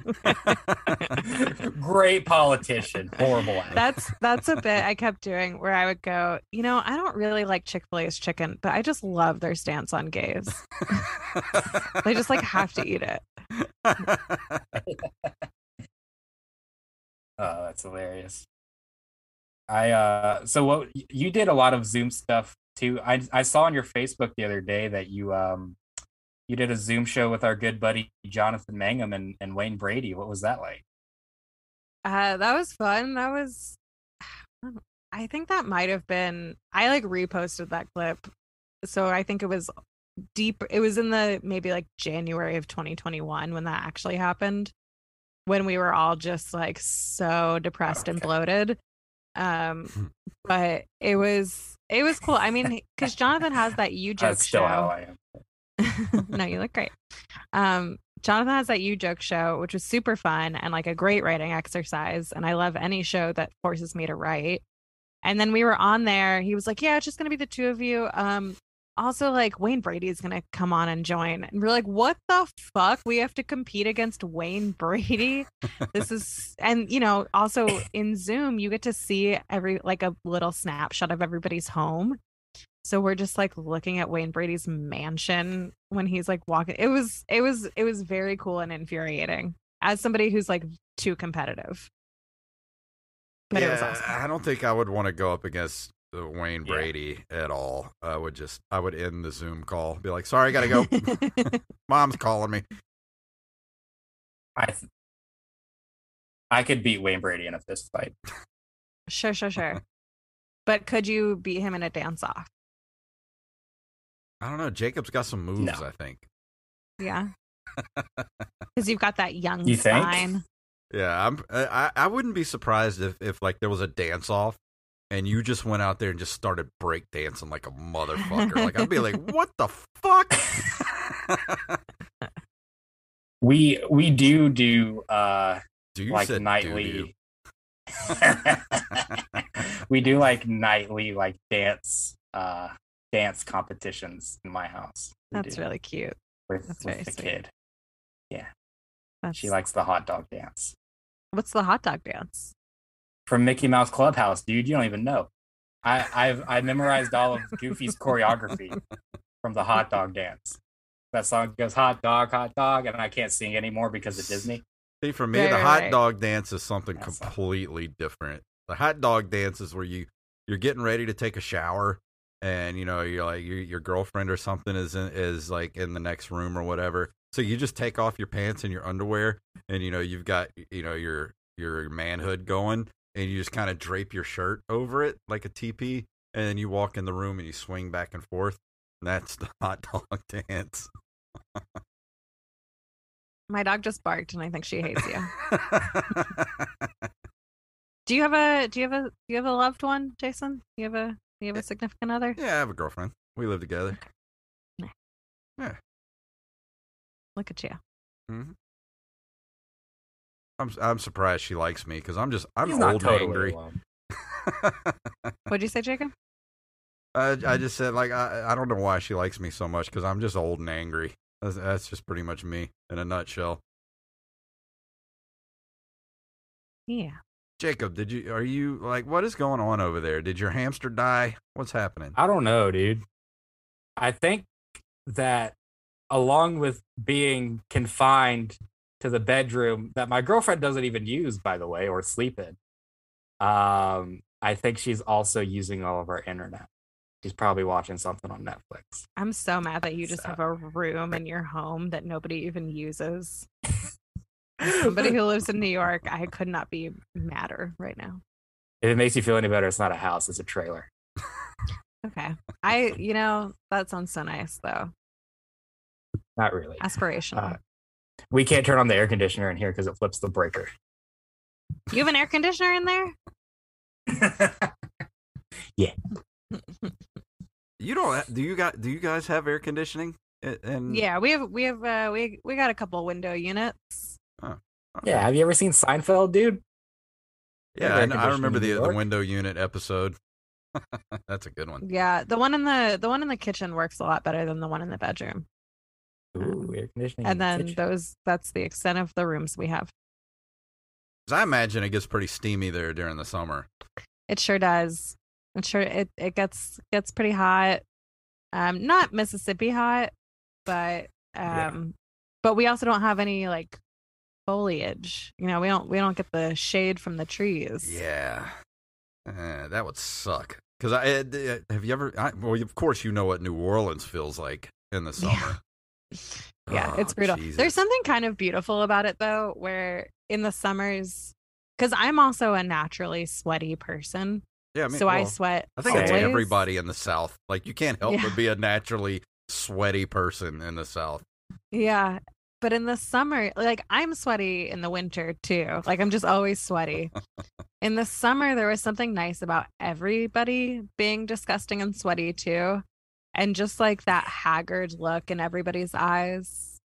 Great politician. Horrible actor. that's that's a bit I kept doing where I would go, you know, I don't really like Chick-fil-A's chicken, but I just love their stance on gays. They just like have to eat it. Oh, that's hilarious. I uh so what you did a lot of Zoom stuff too. I I saw on your Facebook the other day that you um you did a Zoom show with our good buddy Jonathan Mangum and, and Wayne Brady. What was that like? Uh that was fun. That was I think that might have been I like reposted that clip. So I think it was deep it was in the maybe like January of 2021 when that actually happened. When we were all just like so depressed and bloated. Um but it was it was cool. I mean, because Jonathan has that you joke That's still show. how I am. no, you look great. Um, Jonathan has that you joke show, which was super fun and like a great writing exercise. And I love any show that forces me to write. And then we were on there. He was like, "Yeah, it's just gonna be the two of you." Um, also like Wayne Brady is gonna come on and join. And we're like, "What the fuck? We have to compete against Wayne Brady." this is, and you know, also in Zoom, you get to see every like a little snapshot of everybody's home. So we're just like looking at Wayne Brady's mansion when he's like walking. It was it was it was very cool and infuriating as somebody who's like too competitive. But yeah, it was awesome. I don't think I would want to go up against uh, Wayne Yeah. Brady at all. I would just, I would end the Zoom call, be like, "Sorry, I gotta go. Mom's calling me." I th- I could beat Wayne Brady in a fist fight. sure, sure, sure. But could you beat him in a dance off? I don't know. Jacob's got some moves. No. I think. Yeah. Because you've got that young You think? Yeah, I'm. I I wouldn't be surprised if if like there was a dance off. And you just went out there and just started break dancing like a motherfucker. Like I'd be like, "What the fuck?" We we do do uh Do you like nightly we do like nightly like dance uh dance competitions in my house. We That's do, really cute. with, that's with very the sweet. kid. That's, She likes the hot dog dance. what's the hot dog dance? From Mickey Mouse Clubhouse, dude, you don't even know. I, I've I memorized all of Goofy's choreography from the hot dog dance. That song goes hot dog, hot dog, and I can't sing anymore because of Disney. See, for me, Right, the right, hot right. dog dance is something That's a- completely different. The hot dog dance is where you you're getting ready to take a shower, and you know you're like your your girlfriend or something is in, is like in the next room or whatever. So you just take off your pants and your underwear, and you know you've got you know your your manhood going, and you just kind of drape your shirt over it like a teepee, and then you walk in the room and you swing back and forth. And that's the hot dog dance. My dog just barked and I think she hates you. Do you have a do you have a do you have a loved one, Jason? Do you have a you have a significant other? yeah, I have a girlfriend. We live together. Okay. Yeah. Look at you. Mm-hmm. I'm I'm surprised she likes me because I'm just I'm He's old totally and angry. What'd you say, Jacob? I I just said like I I don't know why she likes me so much because I'm just old and angry. That's, that's just pretty much me in a nutshell. Yeah. Jacob, did you are you like what is going on over there? Did your hamster die? What's happening? I don't know, dude. I think that along with being confined to the bedroom that my girlfriend doesn't even use, by the way, or sleep in, um, I think she's also using all of our internet. She's probably watching something on Netflix. I'm so mad that you just So- have a room in your home that nobody even uses. Somebody who lives in New York, I could not be madder right now. if it makes you feel any better, it's not a house; it's a trailer. Okay. I you know, that sounds so nice though. Not really. Aspirational. Uh, we can't turn on the air conditioner in here because it flips the breaker. you have an air conditioner in there? Yeah. You don't do you got do you guys have air conditioning? And Yeah, we have we have uh we we got a couple window units. Yeah, have you ever seen Seinfeld, dude? Yeah, air I, I remember the the window unit episode. That's a good one. Yeah, the one in the the one in the kitchen works a lot better than the one in the bedroom. Ooh, air conditioning. And the then kitchen. those that's the extent of the rooms we have. 'Cause I imagine it gets pretty steamy there during the summer. It sure does. It sure it, it gets gets pretty hot. Um not Mississippi hot, but Yeah. um but we also don't have any like foliage. You know, we don't we don't get the shade from the trees. Yeah, Uh, that would suck. Because I uh, have you ever? I, well, of course you know what New Orleans feels like in the summer. Yeah, Oh, it's brutal. Jesus. There's something kind of beautiful about it though, where in the summers, because I'm also a naturally sweaty person, Yeah, I mean, so I sweat. I think it's Same. everybody in the South. Like you can't help Yeah. but be a naturally sweaty person in the South. Yeah, but in the summer, like I'm sweaty in the winter too. Like I'm just always sweaty. in the summer, there was something nice about everybody being disgusting and sweaty too, and just like that haggard look in everybody's eyes.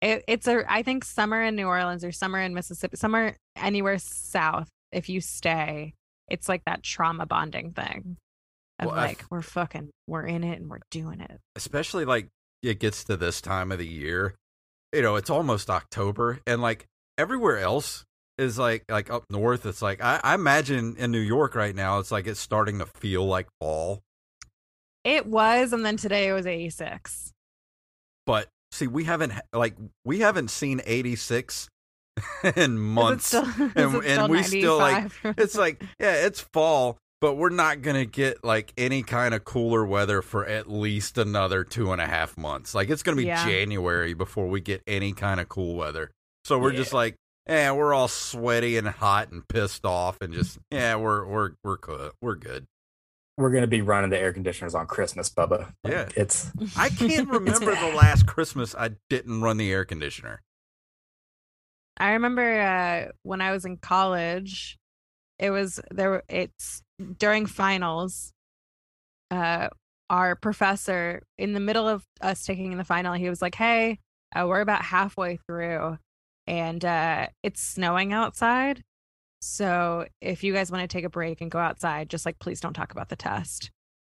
It, it's a. I think summer in New Orleans or summer in Mississippi, summer anywhere south, if you stay, it's like that trauma bonding thing. Of Well, like f- we're fucking, we're in it and we're doing it. especially like it gets to this time of the year you know it's almost october and like everywhere else is like like up north it's like I, I imagine in new york right now it's like it's starting to feel like fall It was, and then today it was 86. but see we haven't like we haven't seen 86 in months still, and- and we still, like, it's like yeah it's fall but we're not gonna get like any kind of cooler weather for at least another two and a half months like it's gonna be Yeah. january before we get any kind of cool weather so we're Yeah. just like yeah we're all sweaty and hot and pissed off and just yeah we're we're we're good we're good We're gonna be running the air conditioners on Christmas, Bubba. Like, Yeah. it's i can't remember the last christmas i didn't run the air conditioner I remember uh, when I was in college, it was there. It's during finals. Uh, our professor, in the middle of us taking the final, he was like, "Hey, uh, we're about halfway through, and uh, it's snowing outside. So if you guys want to take a break and go outside, just like please don't talk about the test."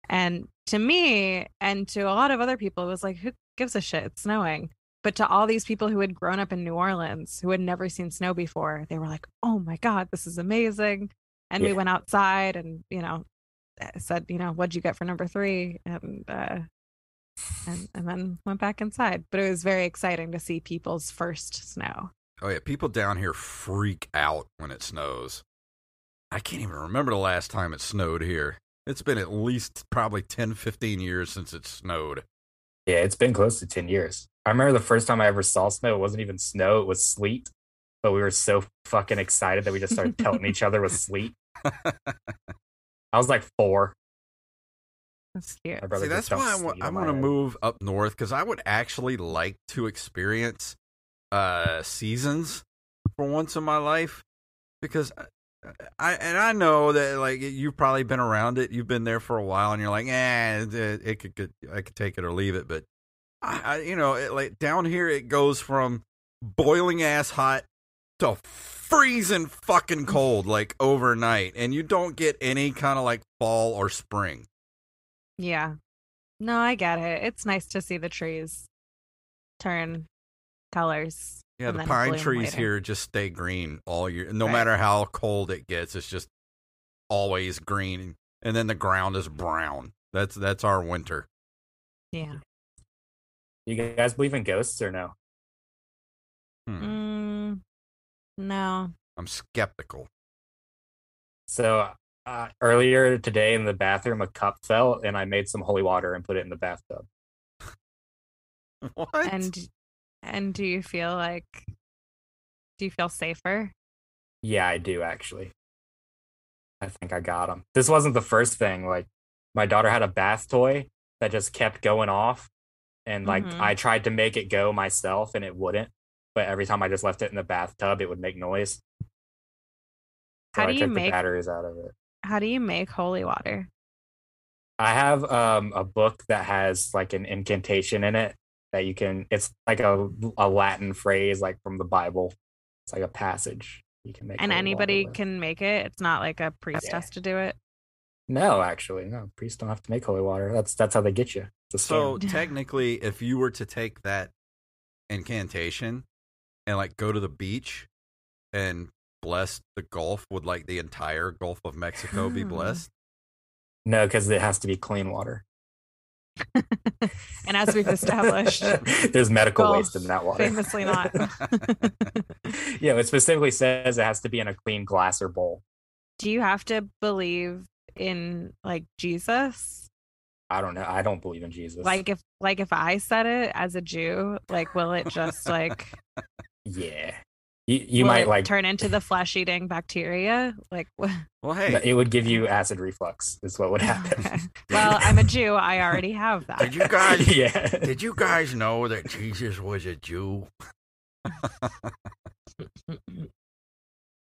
And to me, and to a lot of other people, it was like, "Who gives a shit? It's snowing." But to all these people who had grown up in New Orleans, who had never seen snow before, they were like, "Oh my god, this is amazing!" And we went outside, and you know, said, "You know, what'd you get for number three? And uh, and and then went back inside. But it was very exciting to see people's first snow. Oh yeah, people down here freak out when it snows. I can't even remember the last time it snowed here. It's been at least probably 10, 15 years since it snowed. yeah, it's been close to ten years. I remember the first time I ever saw snow. It wasn't even snow; it was sleet. But we were so fucking excited that we just started pelting each other with sleet. I was like four. That's cute. My brother See, that's why I want, sleet I on my want to move up north because I would actually like to experience uh, seasons for once in my life because I, I and I know that like you've probably been around it, you've been there for a while, and you're like, eh, it, it could, could I could take it or leave it, but I, I you know, it, like down here, it goes from boiling ass hot to freezing fucking cold like overnight, and you don't get any kind of like fall or spring. Yeah. No, I get it. It's nice to see the trees turn colors. Yeah, the pine trees later. here just stay green all year. No Right. matter how cold it gets, it's just always green. And then the ground is brown. That's that's our winter. Yeah. You guys believe in ghosts or no? Hmm. Mm, no. I'm skeptical. So uh, earlier today in the bathroom, a cup fell, and I made some holy water and put it in the bathtub. What? And and do you feel like do you feel safer? Yeah, I do actually. I think I got him. This wasn't the first thing. Like, my daughter had a bath toy that just kept going off, and like Mhm. I tried to make it go myself, and it wouldn't. But every time I just left it in the bathtub, it would make noise. So How I do you make- the batteries out of it. How do you make holy water? I have um, a book that has like an incantation in it that you can. It's like a a Latin phrase, like from the Bible. It's like a passage You can make And anybody can make it. It's not like a priest Yeah. has to do it. No, actually, no. Priests don't have to make holy water. That's that's how they get you. So technically, if you were to take that incantation and like go to the beach and bless the Gulf, would like the entire Gulf of Mexico be Hmm. blessed? no, because it has to be clean water. And as we've established, there's medical Well, waste in that water. famously not. yeah, it specifically says it has to be in a clean glass or bowl. do you have to believe in like Jesus? I don't know. I don't believe in Jesus. Like if like if I said it as a Jew, like will it just like yeah, you you will might it like turn into the flesh eating bacteria? Like wh- Well, hey, it would give you acid reflux. Is what would happen. Okay. well, I'm a Jew. I already have that. did you guys yeah. did you guys know that Jesus was a Jew?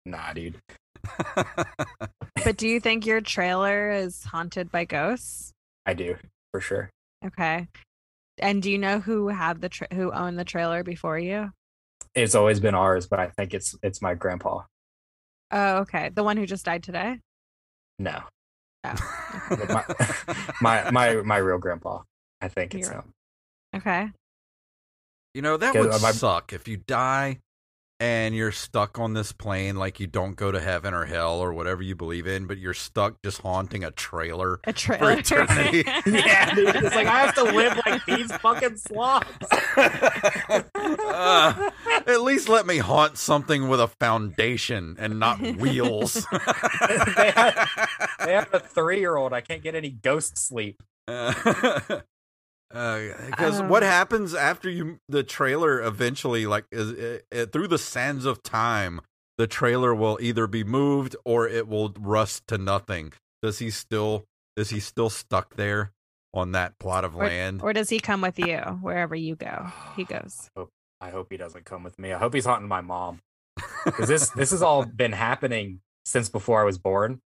Nah, dude. But do you think your trailer is haunted by ghosts? I do for sure. Okay. And do you know who had the tra- who owned the trailer before you? It's always been ours, but I think it's it's my grandpa. Oh, okay. The one who just died today? No, Oh. my, my my my real grandpa. I think it's Your- him. Okay. You know, that would my- suck if you die and you're stuck on this plane, like you don't go to heaven or hell or whatever you believe in, but you're stuck just haunting a trailer. A trailer. eternity. Yeah, dude. It's like I have to live like these fucking slobs. Uh, at least let me haunt something with a foundation and not wheels. they, have, they have a three-year-old. I can't get any ghost sleep. because what Um, happens after you the trailer eventually like is it, it- through the sands of time the trailer will either be moved or it will rust to nothing does he still is he still stuck there on that plot of land Or does he come with you wherever you go? He goes. I hope he doesn't come with me. I hope he's haunting my mom. Because this this has all been happening since before I was born.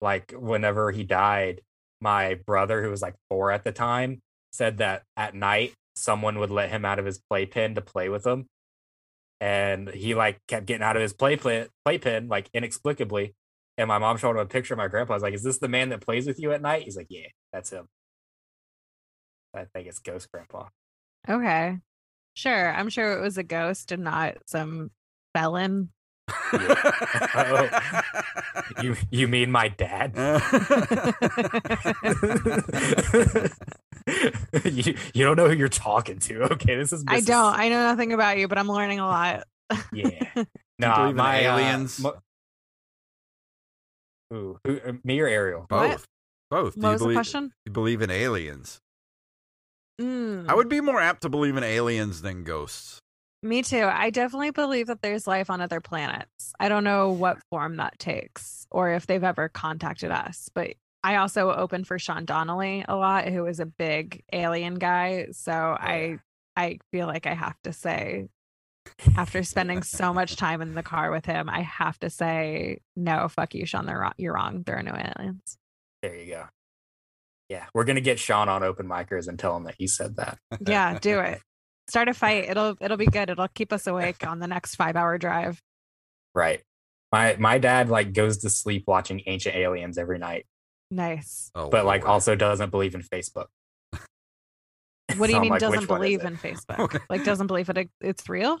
Like whenever he died, my brother, who was like four at the time, said that at night someone would let him out of his playpen to play with him. And he like kept getting out of his playpen playpen, like inexplicably. And my mom showed him a picture of my grandpa. I was like, Is this the man that plays with you at night? He's like, Yeah, that's him. I think it's Ghost Grandpa. Okay. Sure. I'm sure it was a ghost and not some felon. You you mean my dad? you, you don't know who you're talking to. Okay, this is. I don't. I know nothing about you, but I'm learning a lot. Yeah. No, believe in my uh, aliens? mo- Ooh, who, uh, me or Ariel? What? both both do What you was the question? you believe in aliens Mm, i would be more apt to believe in aliens than ghosts me too. I definitely believe that there's life on other planets. I don't know what form that takes or if they've ever contacted us, but I also open for Sean Donnelly a lot, who is a big alien guy. So I I feel like I have to say, after spending so much time in the car with him, I have to say, no, fuck you, Sean. They're wrong. You're wrong. There are no aliens. There you go. Yeah, we're gonna get Sean on open micers and tell him that he said that. Yeah, do it. Start a fight. It'll it'll be good. It'll keep us awake on the next five hour drive. Right. My my dad like goes to sleep watching Ancient Aliens every night, Nice. oh, but like Lord. also doesn't believe in Facebook. What do you So mean like, doesn't which one is believe in Facebook? Like doesn't believe it it's real?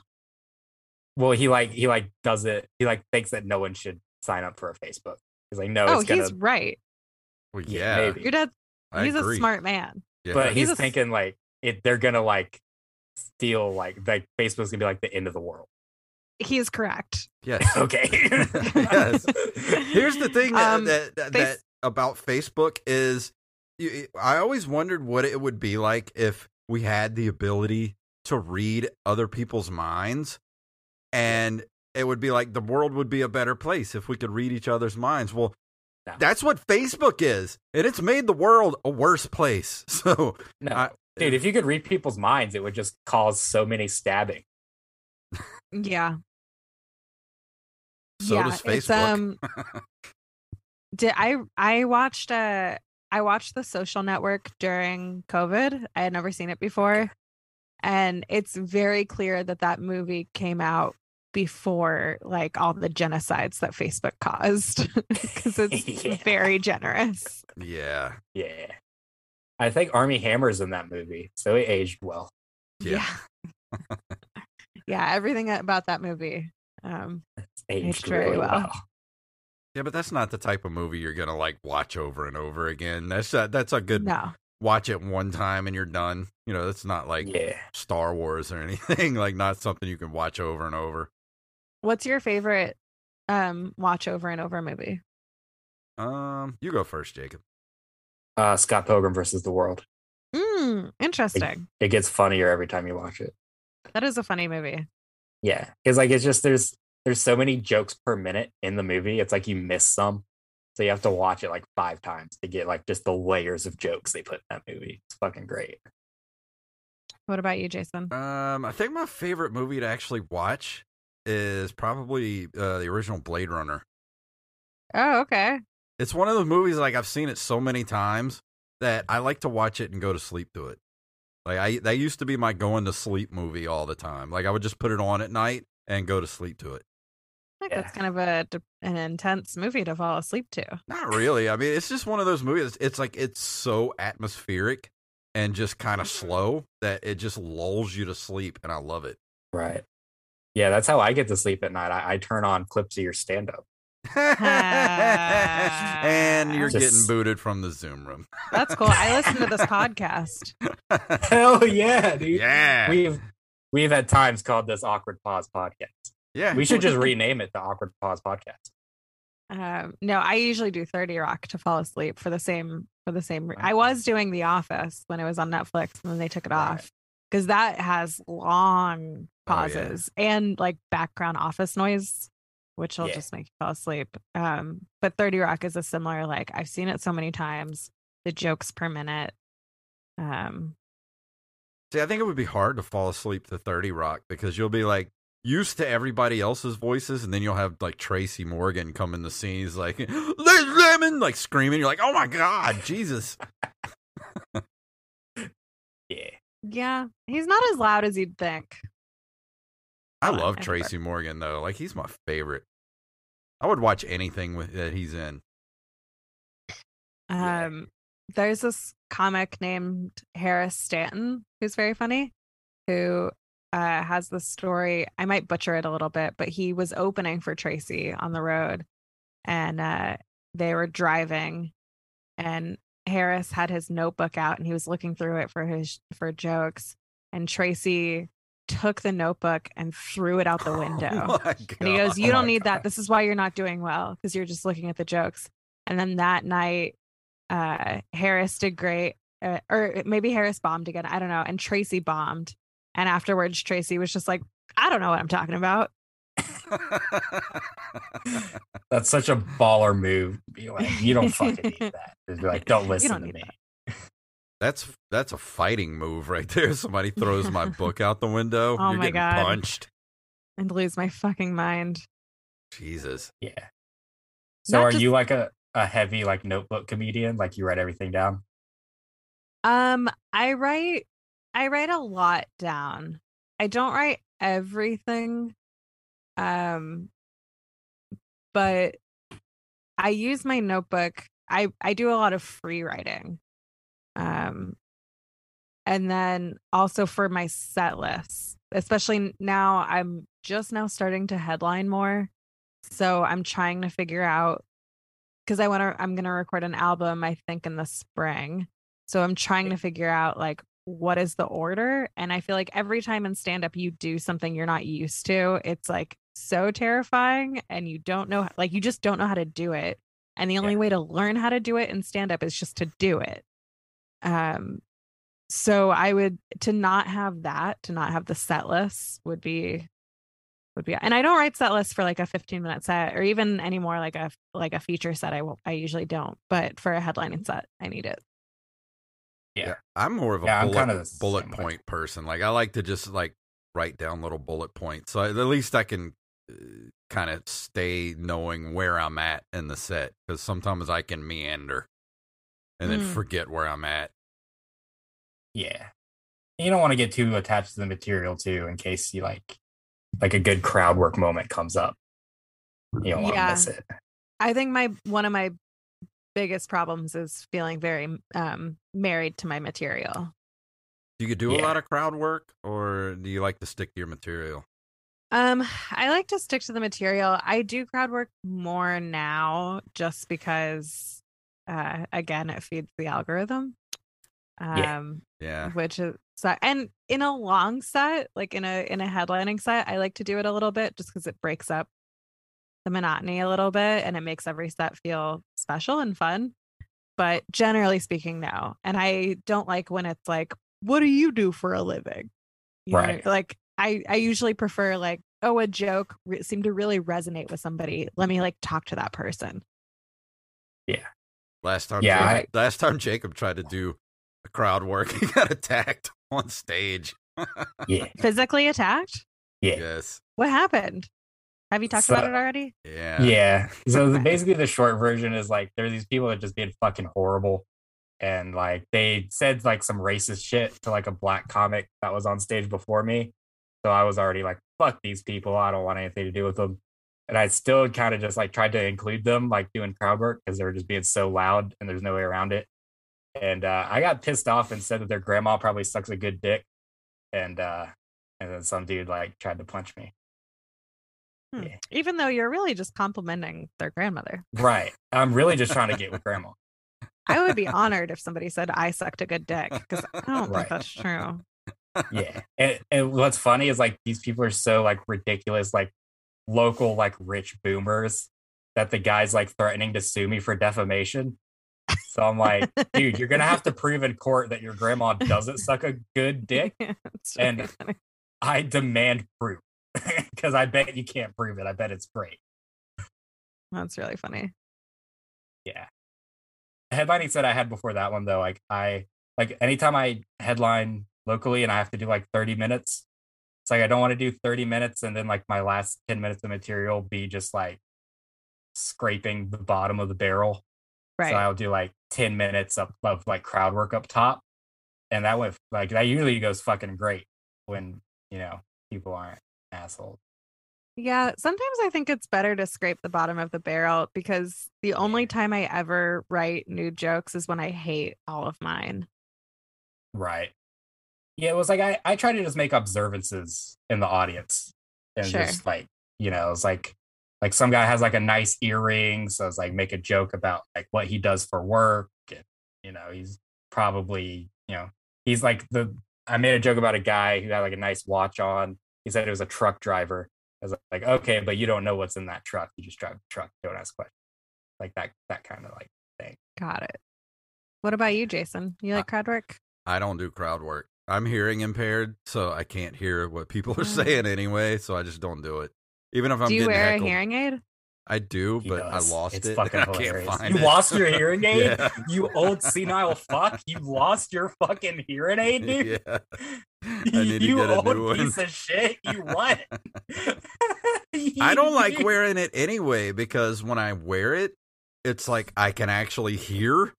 Well, he like he like does it. He like thinks that no one should sign up for a Facebook. He's like, no, oh, it's gonna. he's right. Well, yeah, yeah, maybe. Your dad I he's agree. a smart man. Yeah. but he's he's, a s- thinking like it. They're gonna like steal like like Facebook's gonna be like the end of the world. He is correct. yes Okay. Yes. Here's the thing that, Um, that, that, Face- that about Facebook is you, I always wondered what it would be like if we had the ability to read other people's minds and it would be like the world would be a better place if we could read each other's minds. Well, No. that's what Facebook is. And it's made the world a worse place. So, No, I- dude, if you could read people's minds, it would just cause so many stabbing. Yeah. so yeah. does It's, Facebook. um did I I watched uh I watched the social network during COVID. I had never seen it before. And it's very clear that that movie came out before like all the genocides that Facebook caused because it's Yeah. very generous. Yeah. Yeah. I think Armie Hammer's in that movie, so it aged well. Yeah. Yeah. Yeah, everything about that movie. Um, It's aged Aged very really well. well. Yeah, but that's not the type of movie you're gonna like watch over and over again. That's a, that's a good no. watch it one time and you're done. You know, it's not like Yeah. Star Wars or anything. Like not something you can watch over and over. What's your favorite um watch over and over movie? Um, you go first, Jacob. Uh, Scott Pilgrim versus the World. Mm, interesting. It gets funnier every time you watch it. That is a funny movie. Yeah, because like it's just there's there's so many jokes per minute in the movie. It's like you miss some, so you have to watch it like five times to get like just the layers of jokes they put in that movie. It's fucking great. What about you, Jason? Um, I think my favorite movie to actually watch is probably uh, the original Blade Runner. Oh, okay. It's one of those movies like I've seen it so many times that I like to watch it and go to sleep to it. Like I that used to be my going to sleep movie all the time. Like I would just put it on at night and go to sleep to it. I think Yeah. that's kind of a an intense movie to fall asleep to. Not really. I mean, it's just one of those movies. It's like it's so atmospheric and just kind of slow that it just lulls you to sleep, and I love it. Right. Yeah, that's how I get to sleep at night. I, I turn on clips of your stand up. and you're Just- getting booted from the Zoom room. That's cool. I listened to this podcast. Hell yeah, dude. Yeah. We've we've had times called this awkward pause podcast. yeah. We should just rename it the awkward pause podcast. Um, no, I usually do 30 Rock to fall asleep for the same for the same. Re- I was doing The Office when it was on Netflix, and then they took it Right. off because that has long Oh, yeah. pauses and like background office noise, which will Yeah. just make you fall asleep. Um, but 30 Rock is a similar like I've seen it so many times. The jokes per minute. Um, See, I think it would be hard to fall asleep to 30 Rock because you'll be like used to everybody else's voices, and then you'll have like Tracy Morgan come in the scene. He's like, There's lemon, like screaming. You're like, oh my God, Jesus. Yeah. yeah, he's not as loud as you'd think. I love Tracy Morgan, though. Like, he's my favorite. I would watch anything with, that he's in. Yeah. Um, there's this comic named Harris Stanton who's very funny, who uh, has this story. I might butcher it a little bit, but he was opening for Tracy on the road, and uh, they were driving, and Harris had his notebook out, and he was looking through it for his for jokes, and Tracy took the notebook and threw it out the window. Oh And he goes, You Oh don't my need that. This is why you're not doing well because you're just looking at the jokes. And then that night, uh, Harris did great. Uh, or maybe Harris bombed again. I don't know. And Tracy bombed. And afterwards, Tracy was just like, I don't know what I'm talking about. That's such a baller move. Be like, you don't fucking need that. Just be like, don't listen don't to need me. That's that's a fighting move right there. Somebody throws my book out the window. Oh You're my getting God. punched. And lose my fucking mind. Jesus. Yeah. So Not are just- you like a, a heavy like notebook comedian? Like you write everything down? Um, I write I write a lot down. I don't write everything. Um but I use my notebook. I I do a lot of free writing. Um and then also for my set lists, especially now I'm just now starting to headline more. So I'm trying to figure out because I want to I'm going to record an album I think in the spring. So I'm trying to figure out like what is the order and I feel like every time in stand up you do something you're not used to, it's like so terrifying and you don't know like you just don't know how to do it. And the only Yeah. way to learn how to do it in stand up is just to do it. Um so I would to not have that, to not have the set list would be would be and I don't write set lists for like a 15 minute set or even anymore like a like a feature set I will I usually don't but for a headlining set I need it Yeah. I'm more of a Yeah, bullet, kinda bullet same way. point person. Like I like to just like write down little bullet points. So at least I can uh, kind of stay knowing where I'm at in the set because sometimes I can meander and then Mm. forget where I'm at. Yeah. You don't want to get too attached to the material too, in case you like like a good crowd work moment comes up, you don't want to miss it. I think my one of my biggest problems is feeling very um married to my material. Do you do a lot of crowd work, or do you like to stick to your material? Um, I like to stick to the material. I do crowd work more now just because uh again it feeds the algorithm. Yeah. Um Yeah, which is so and in a long set, like in a in a headlining set, I like to do it a little bit just because it breaks up the monotony a little bit and it makes every set feel special and fun. But generally speaking, no. And I don't like when it's like, what do you do for a living? You know, Right. like I I usually prefer like, oh, a joke re- seemed to really resonate with somebody. Let me like talk to that person. Last time. Yeah, Jacob, last time Jacob tried to do a crowd work, he got attacked on stage. Yeah. Physically attacked? Yeah. Yes. What happened? Have you talked So- about it already? Yeah. Yeah. So the, basically, the short version is like there are these people that just being fucking horrible, and like they said like some racist shit to like a black comic that was on stage before me. So I was already like, fuck these people. I don't want anything to do with them. And I still kind of just like tried to include them, like doing crowd work because they were just being so loud and there's no way around it. And uh, I got pissed off and said that their grandma probably sucks a good dick. And uh, and then some dude like tried to punch me. Hmm. Yeah. Even though you're really just complimenting their grandmother. Right. I'm really just trying to get with grandma. I would be honored if somebody said I sucked a good dick because I don't Right. think that's true. yeah and, and what's funny is like these people are so like ridiculous like local like rich boomers that the guy's like threatening to sue me for defamation so i'm like dude you're gonna have to prove in court that your grandma doesn't suck a good dick It's And- funny. i demand proof because i bet you can't prove it i bet it's great That's really funny. yeah headlining said i had before that one though like i like anytime i headline locally and i have to do like 30 minutes it's like i don't want to do 30 minutes and then like my last 10 minutes of material be just like scraping the bottom of the barrel Right. so i'll do like 10 minutes of, of like crowd work up top and that went like that usually goes fucking great when you know people aren't assholes Yeah, sometimes I think it's better to scrape the bottom of the barrel because the only time I ever write new jokes is when I hate all of mine. Right. Yeah, it was like I, I try to just make observances in the audience. And Sure. just like, you know, it's like like some guy has like a nice earring. So it's like make a joke about like what he does for work. And, you know, he's probably, you know, he's like the I made a joke about a guy who had like a nice watch on. He said it was a truck driver. I was like, okay, but you don't know what's in that truck. You just drive the truck. Don't ask questions. Like that that kind of like thing. Got it. What about you, Jason? You Uh, like crowd work? I don't do crowd work. I'm hearing impaired, so I can't hear what people are Oh. saying anyway. So I just don't do it. Even if I'm Do you getting wear heckled, a hearing aid? I do, He but does. I lost It's it. fucking I can't hilarious. find You it. lost your hearing aid? Yeah. You old senile fuck. You lost your fucking hearing aid, dude. yeah. I need to you get a old new one. piece of shit. You what? I don't like wearing it anyway because when I wear it, it's like I can actually hear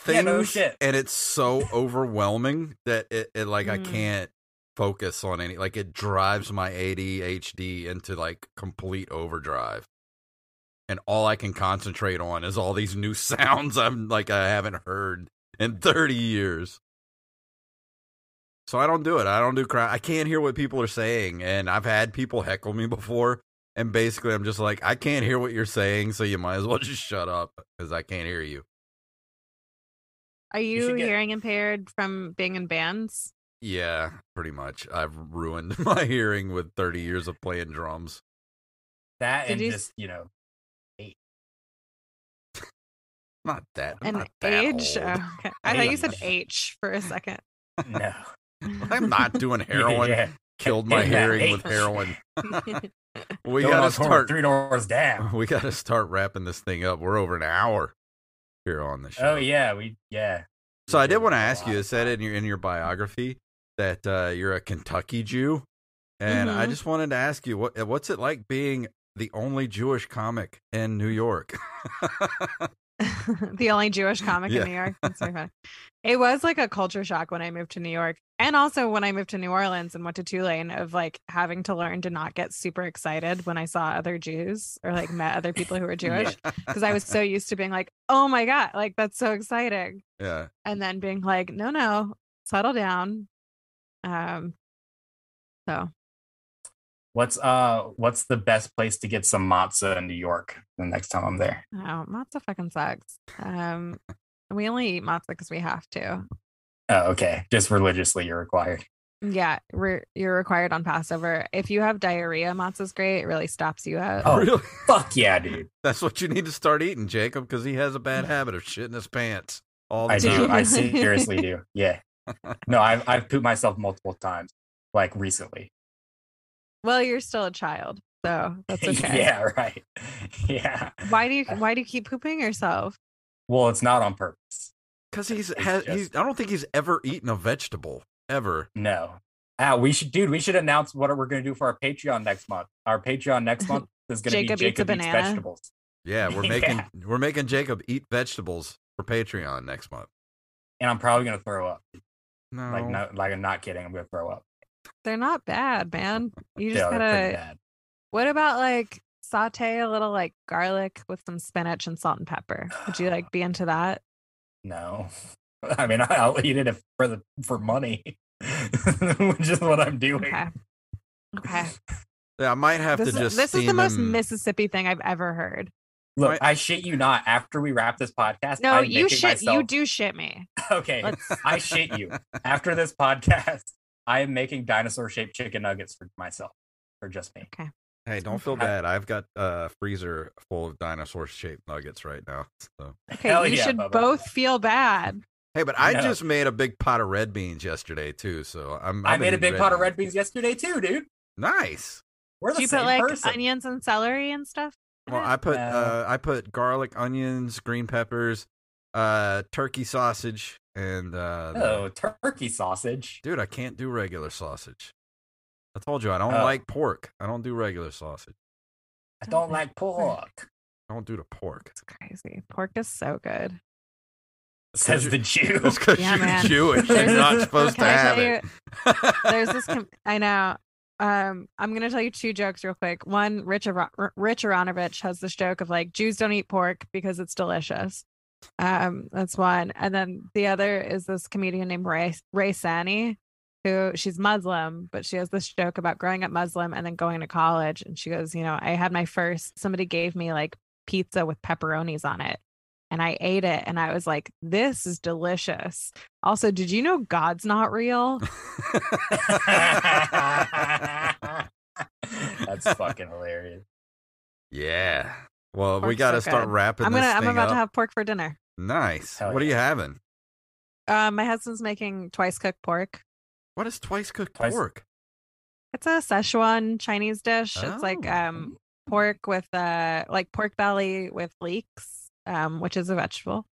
things, Yeah, no shit. and it's so overwhelming that it, it like I Mm. can't focus on any. Like it drives my ADHD into like complete overdrive, and all I can concentrate on is all these new sounds I'm like I haven't heard in thirty years. So I don't do it. I don't do crowd. I can't hear what people are saying, and I've had people heckle me before, and basically I'm just like, I can't hear what you're saying, so you might as well just shut up because I can't hear you. Are You you, get- hearing impaired from being in bands? Yeah, pretty much. I've ruined my hearing with 30 years of playing drums. that Did and you just you know Not that. I'm An not that age? old. Oh, okay. I thought you said Age. H for a second. no I'm not doing heroin. Yeah. Killed my Yeah, hearing with heroin. We gotta start. three doors down. We gotta start wrapping this thing up. We're over an hour here on the show. Oh yeah, we yeah. So I did want to ask you. lot It said in your in your biography that uh, you're a Kentucky Jew, and I Mhm. just wanted to ask you what what's it like being the only Jewish comic in New York? the only Jewish comic Yeah. in New York. That's so funny. It was like a culture shock when I moved to New York, and also when I moved to New Orleans and went to Tulane, of like having to learn to not get super excited when I saw other Jews or like met other people who were Jewish, because I was so used to being like, "Oh my god, like that's so exciting," yeah. and then being like, "No, no, settle down." Um. So What's uh what's the best place to get some matzah in New York the next time I'm there? oh, matzah fucking sucks. Um, we only eat matzah because we have to. Oh, okay. Just religiously you're required. Yeah, re- you're required on Passover. If you have diarrhea, matzah's great. It really stops you out. Oh. really? Fuck yeah, dude. That's what you need to start eating, Jacob, because he has a bad habit of shitting his pants all the I Do do. I really? seriously do. Yeah. No, I've I've pooped myself multiple times, like recently. Well, you're still a child, so that's okay. yeah, right. Yeah. Why do you why do you keep pooping yourself? Well, it's not on purpose. Because he's, It's has, just- he's, I don't think he's ever eaten a vegetable ever. No. Ah, we should, dude. We should announce what we're going to do for our Patreon next month. Our Patreon next month is going to be Jacob eats eats vegetables. Yeah, we're making Yeah. we're making Jacob eat vegetables for Patreon next month. and I'm probably going to throw up. No, Like, no, like I'm not kidding. I'm going to throw up. They're not bad, man. You just yeah, gotta. bad. What about like saute a little like garlic with some spinach and salt and pepper? Would you like be into that? No, I mean I'll eat it if, for the for money, which is what I'm doing. Okay. Okay. yeah, I might have This, to just. this is the most him- Mississippi thing I've ever heard. Look, I shit you not. After we wrap this podcast, No, I'm you making shit. You do shit me. Okay, Let's- I shit you. After this podcast, I am making dinosaur shaped chicken nuggets for myself, for just me. Okay. Hey, don't feel bad. I've got a freezer full of dinosaur shaped nuggets right now. So. Okay, Hell you yeah, should Bubba. both feel bad. Hey, but I No. just made a big pot of red beans yesterday too. So I'm. I I've made a big eating pot of red beans yesterday too, dude. Nice. We're the Do you same put like person. onions and celery and stuff? Well. I put No. uh, I put garlic, onions, green peppers, uh, turkey sausage, and uh, the- Oh, turkey sausage. dude, I can't do regular sausage. I told you I don't Oh. like pork. I don't do regular sausage. I don't like pork. I don't do the pork. It's crazy. Pork is so good. Says the Jew. That's because Yeah, you're man. Jewish. You're There's- not supposed to have tell it. you? There's this. Com- I know. Um, I'm gonna tell you two jokes real quick. One, Rich Ar- Rich Aronovich has this joke of like Jews don't eat pork because it's delicious. Um, that's one. And then the other is this comedian named Ray Ray Sani, who she's Muslim, but she has this joke about growing up Muslim and then going to college. And she goes, you know, I had my first. Somebody gave me like pizza with pepperonis on it. And I ate it and I was like, this is delicious. Also, did you know God's not real? That's fucking hilarious. yeah. Well, we got to so start good. wrapping I'm gonna this I'm thing about up. to have pork for dinner. nice. Hell what are you having? Uh, my husband's making twice cooked pork. What is twice cooked Twice- pork? It's a Szechuan Chinese dish. It's like Oh. um pork with uh like pork belly with leeks, um, which is a vegetable,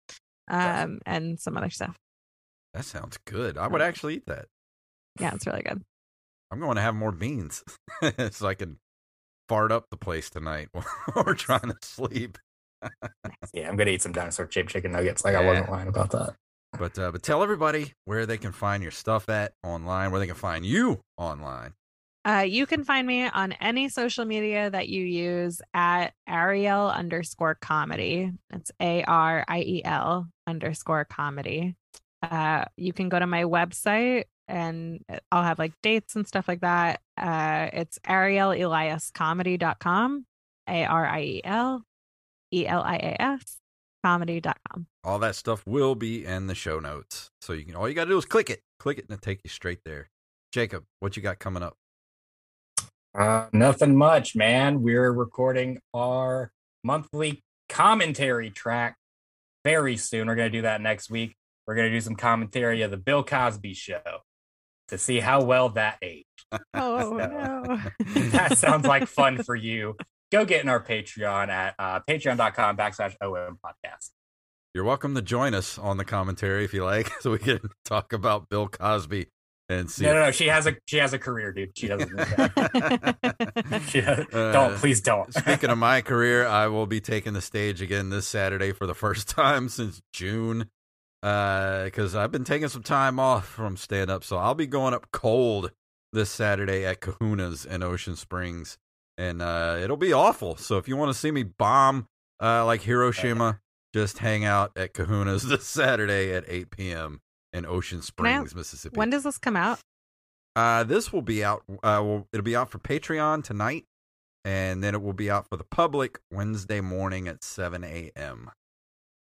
um, and some other stuff. That sounds good. I would Oh. actually eat that. Yeah, it's really good. I'm going to have more beans so I can fart up the place tonight while we're trying to sleep. Yeah, I'm gonna eat some dinosaur shaped chicken nuggets. Like I wasn't lying about that. But uh, but tell everybody where they can find your stuff at online, where they can find you online. Uh, you can find me on any social media that you use at Ariel underscore comedy. It's A R I E L underscore comedy. Uh, you can go to my website and I'll have like dates and stuff like that. Uh, it's arieleliascomedy.com. A R I E L E L I A S comedy.com. All that stuff will be in the show notes. So you can all you got to do is click it, click it, and it'll take you straight there. Jacob, what you got coming up? Uh, nothing much, man. We're recording our monthly commentary track very soon. We're gonna do that next week. We're gonna do some commentary of the Bill Cosby Show to see how well that aged. Oh, So, no. that sounds like fun for you. Go get in our Patreon at uh, patreon.com backslash OM podcast. You're welcome to join us on the commentary if you like, so we can talk about Bill Cosby and see. No, if- no, no. She has a she has a career, dude. She doesn't. need. She does- Uh, don't please don't. Speaking of my career, I will be taking the stage again this Saturday for the first time since June. Because I've been taking some time off from stand up. So I'll be going up cold this Saturday at Kahuna's in Ocean Springs. And uh, it'll be awful. So if you want to see me bomb uh, like Hiroshima, just hang out at Kahuna's this Saturday at 8 p.m. in Ocean I- Springs, Mississippi. when does this come out? Uh, this will be out. Uh, well, it'll be out for Patreon tonight, and then it will be out for the public Wednesday morning at 7 a.m.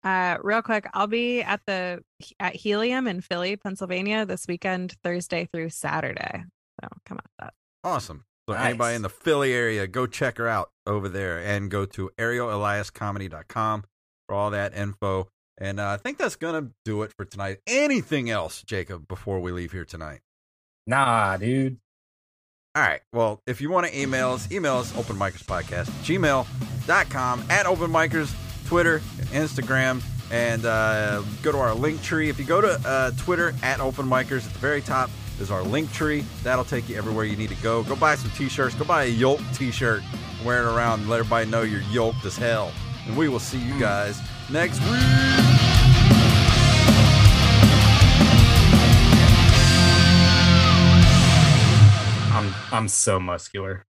Uh, real quick, I'll be at the at Helium in Philly, Pennsylvania this weekend, Thursday through Saturday. So come out that. Awesome. So Nice. anybody in the Philly area, go check her out over there, and go to arieleliascomedy.com for all that info. And uh, I think that's gonna do it for tonight. Anything else, Jacob, before we leave here tonight? Nah, dude. All right. Well, if you want to email us, email us openmicerspodcast gmail.com at openmicers, Twitter, Instagram, and uh, go to our link tree. If you go to uh, Twitter at Open openmicers, at the very top is our link tree. That'll take you everywhere you need to go. Go buy some t-shirts. Go buy a Yolk t-shirt. Wear it around and let everybody know you're yoked as hell. And we will see you guys next week. I'm I'm so muscular.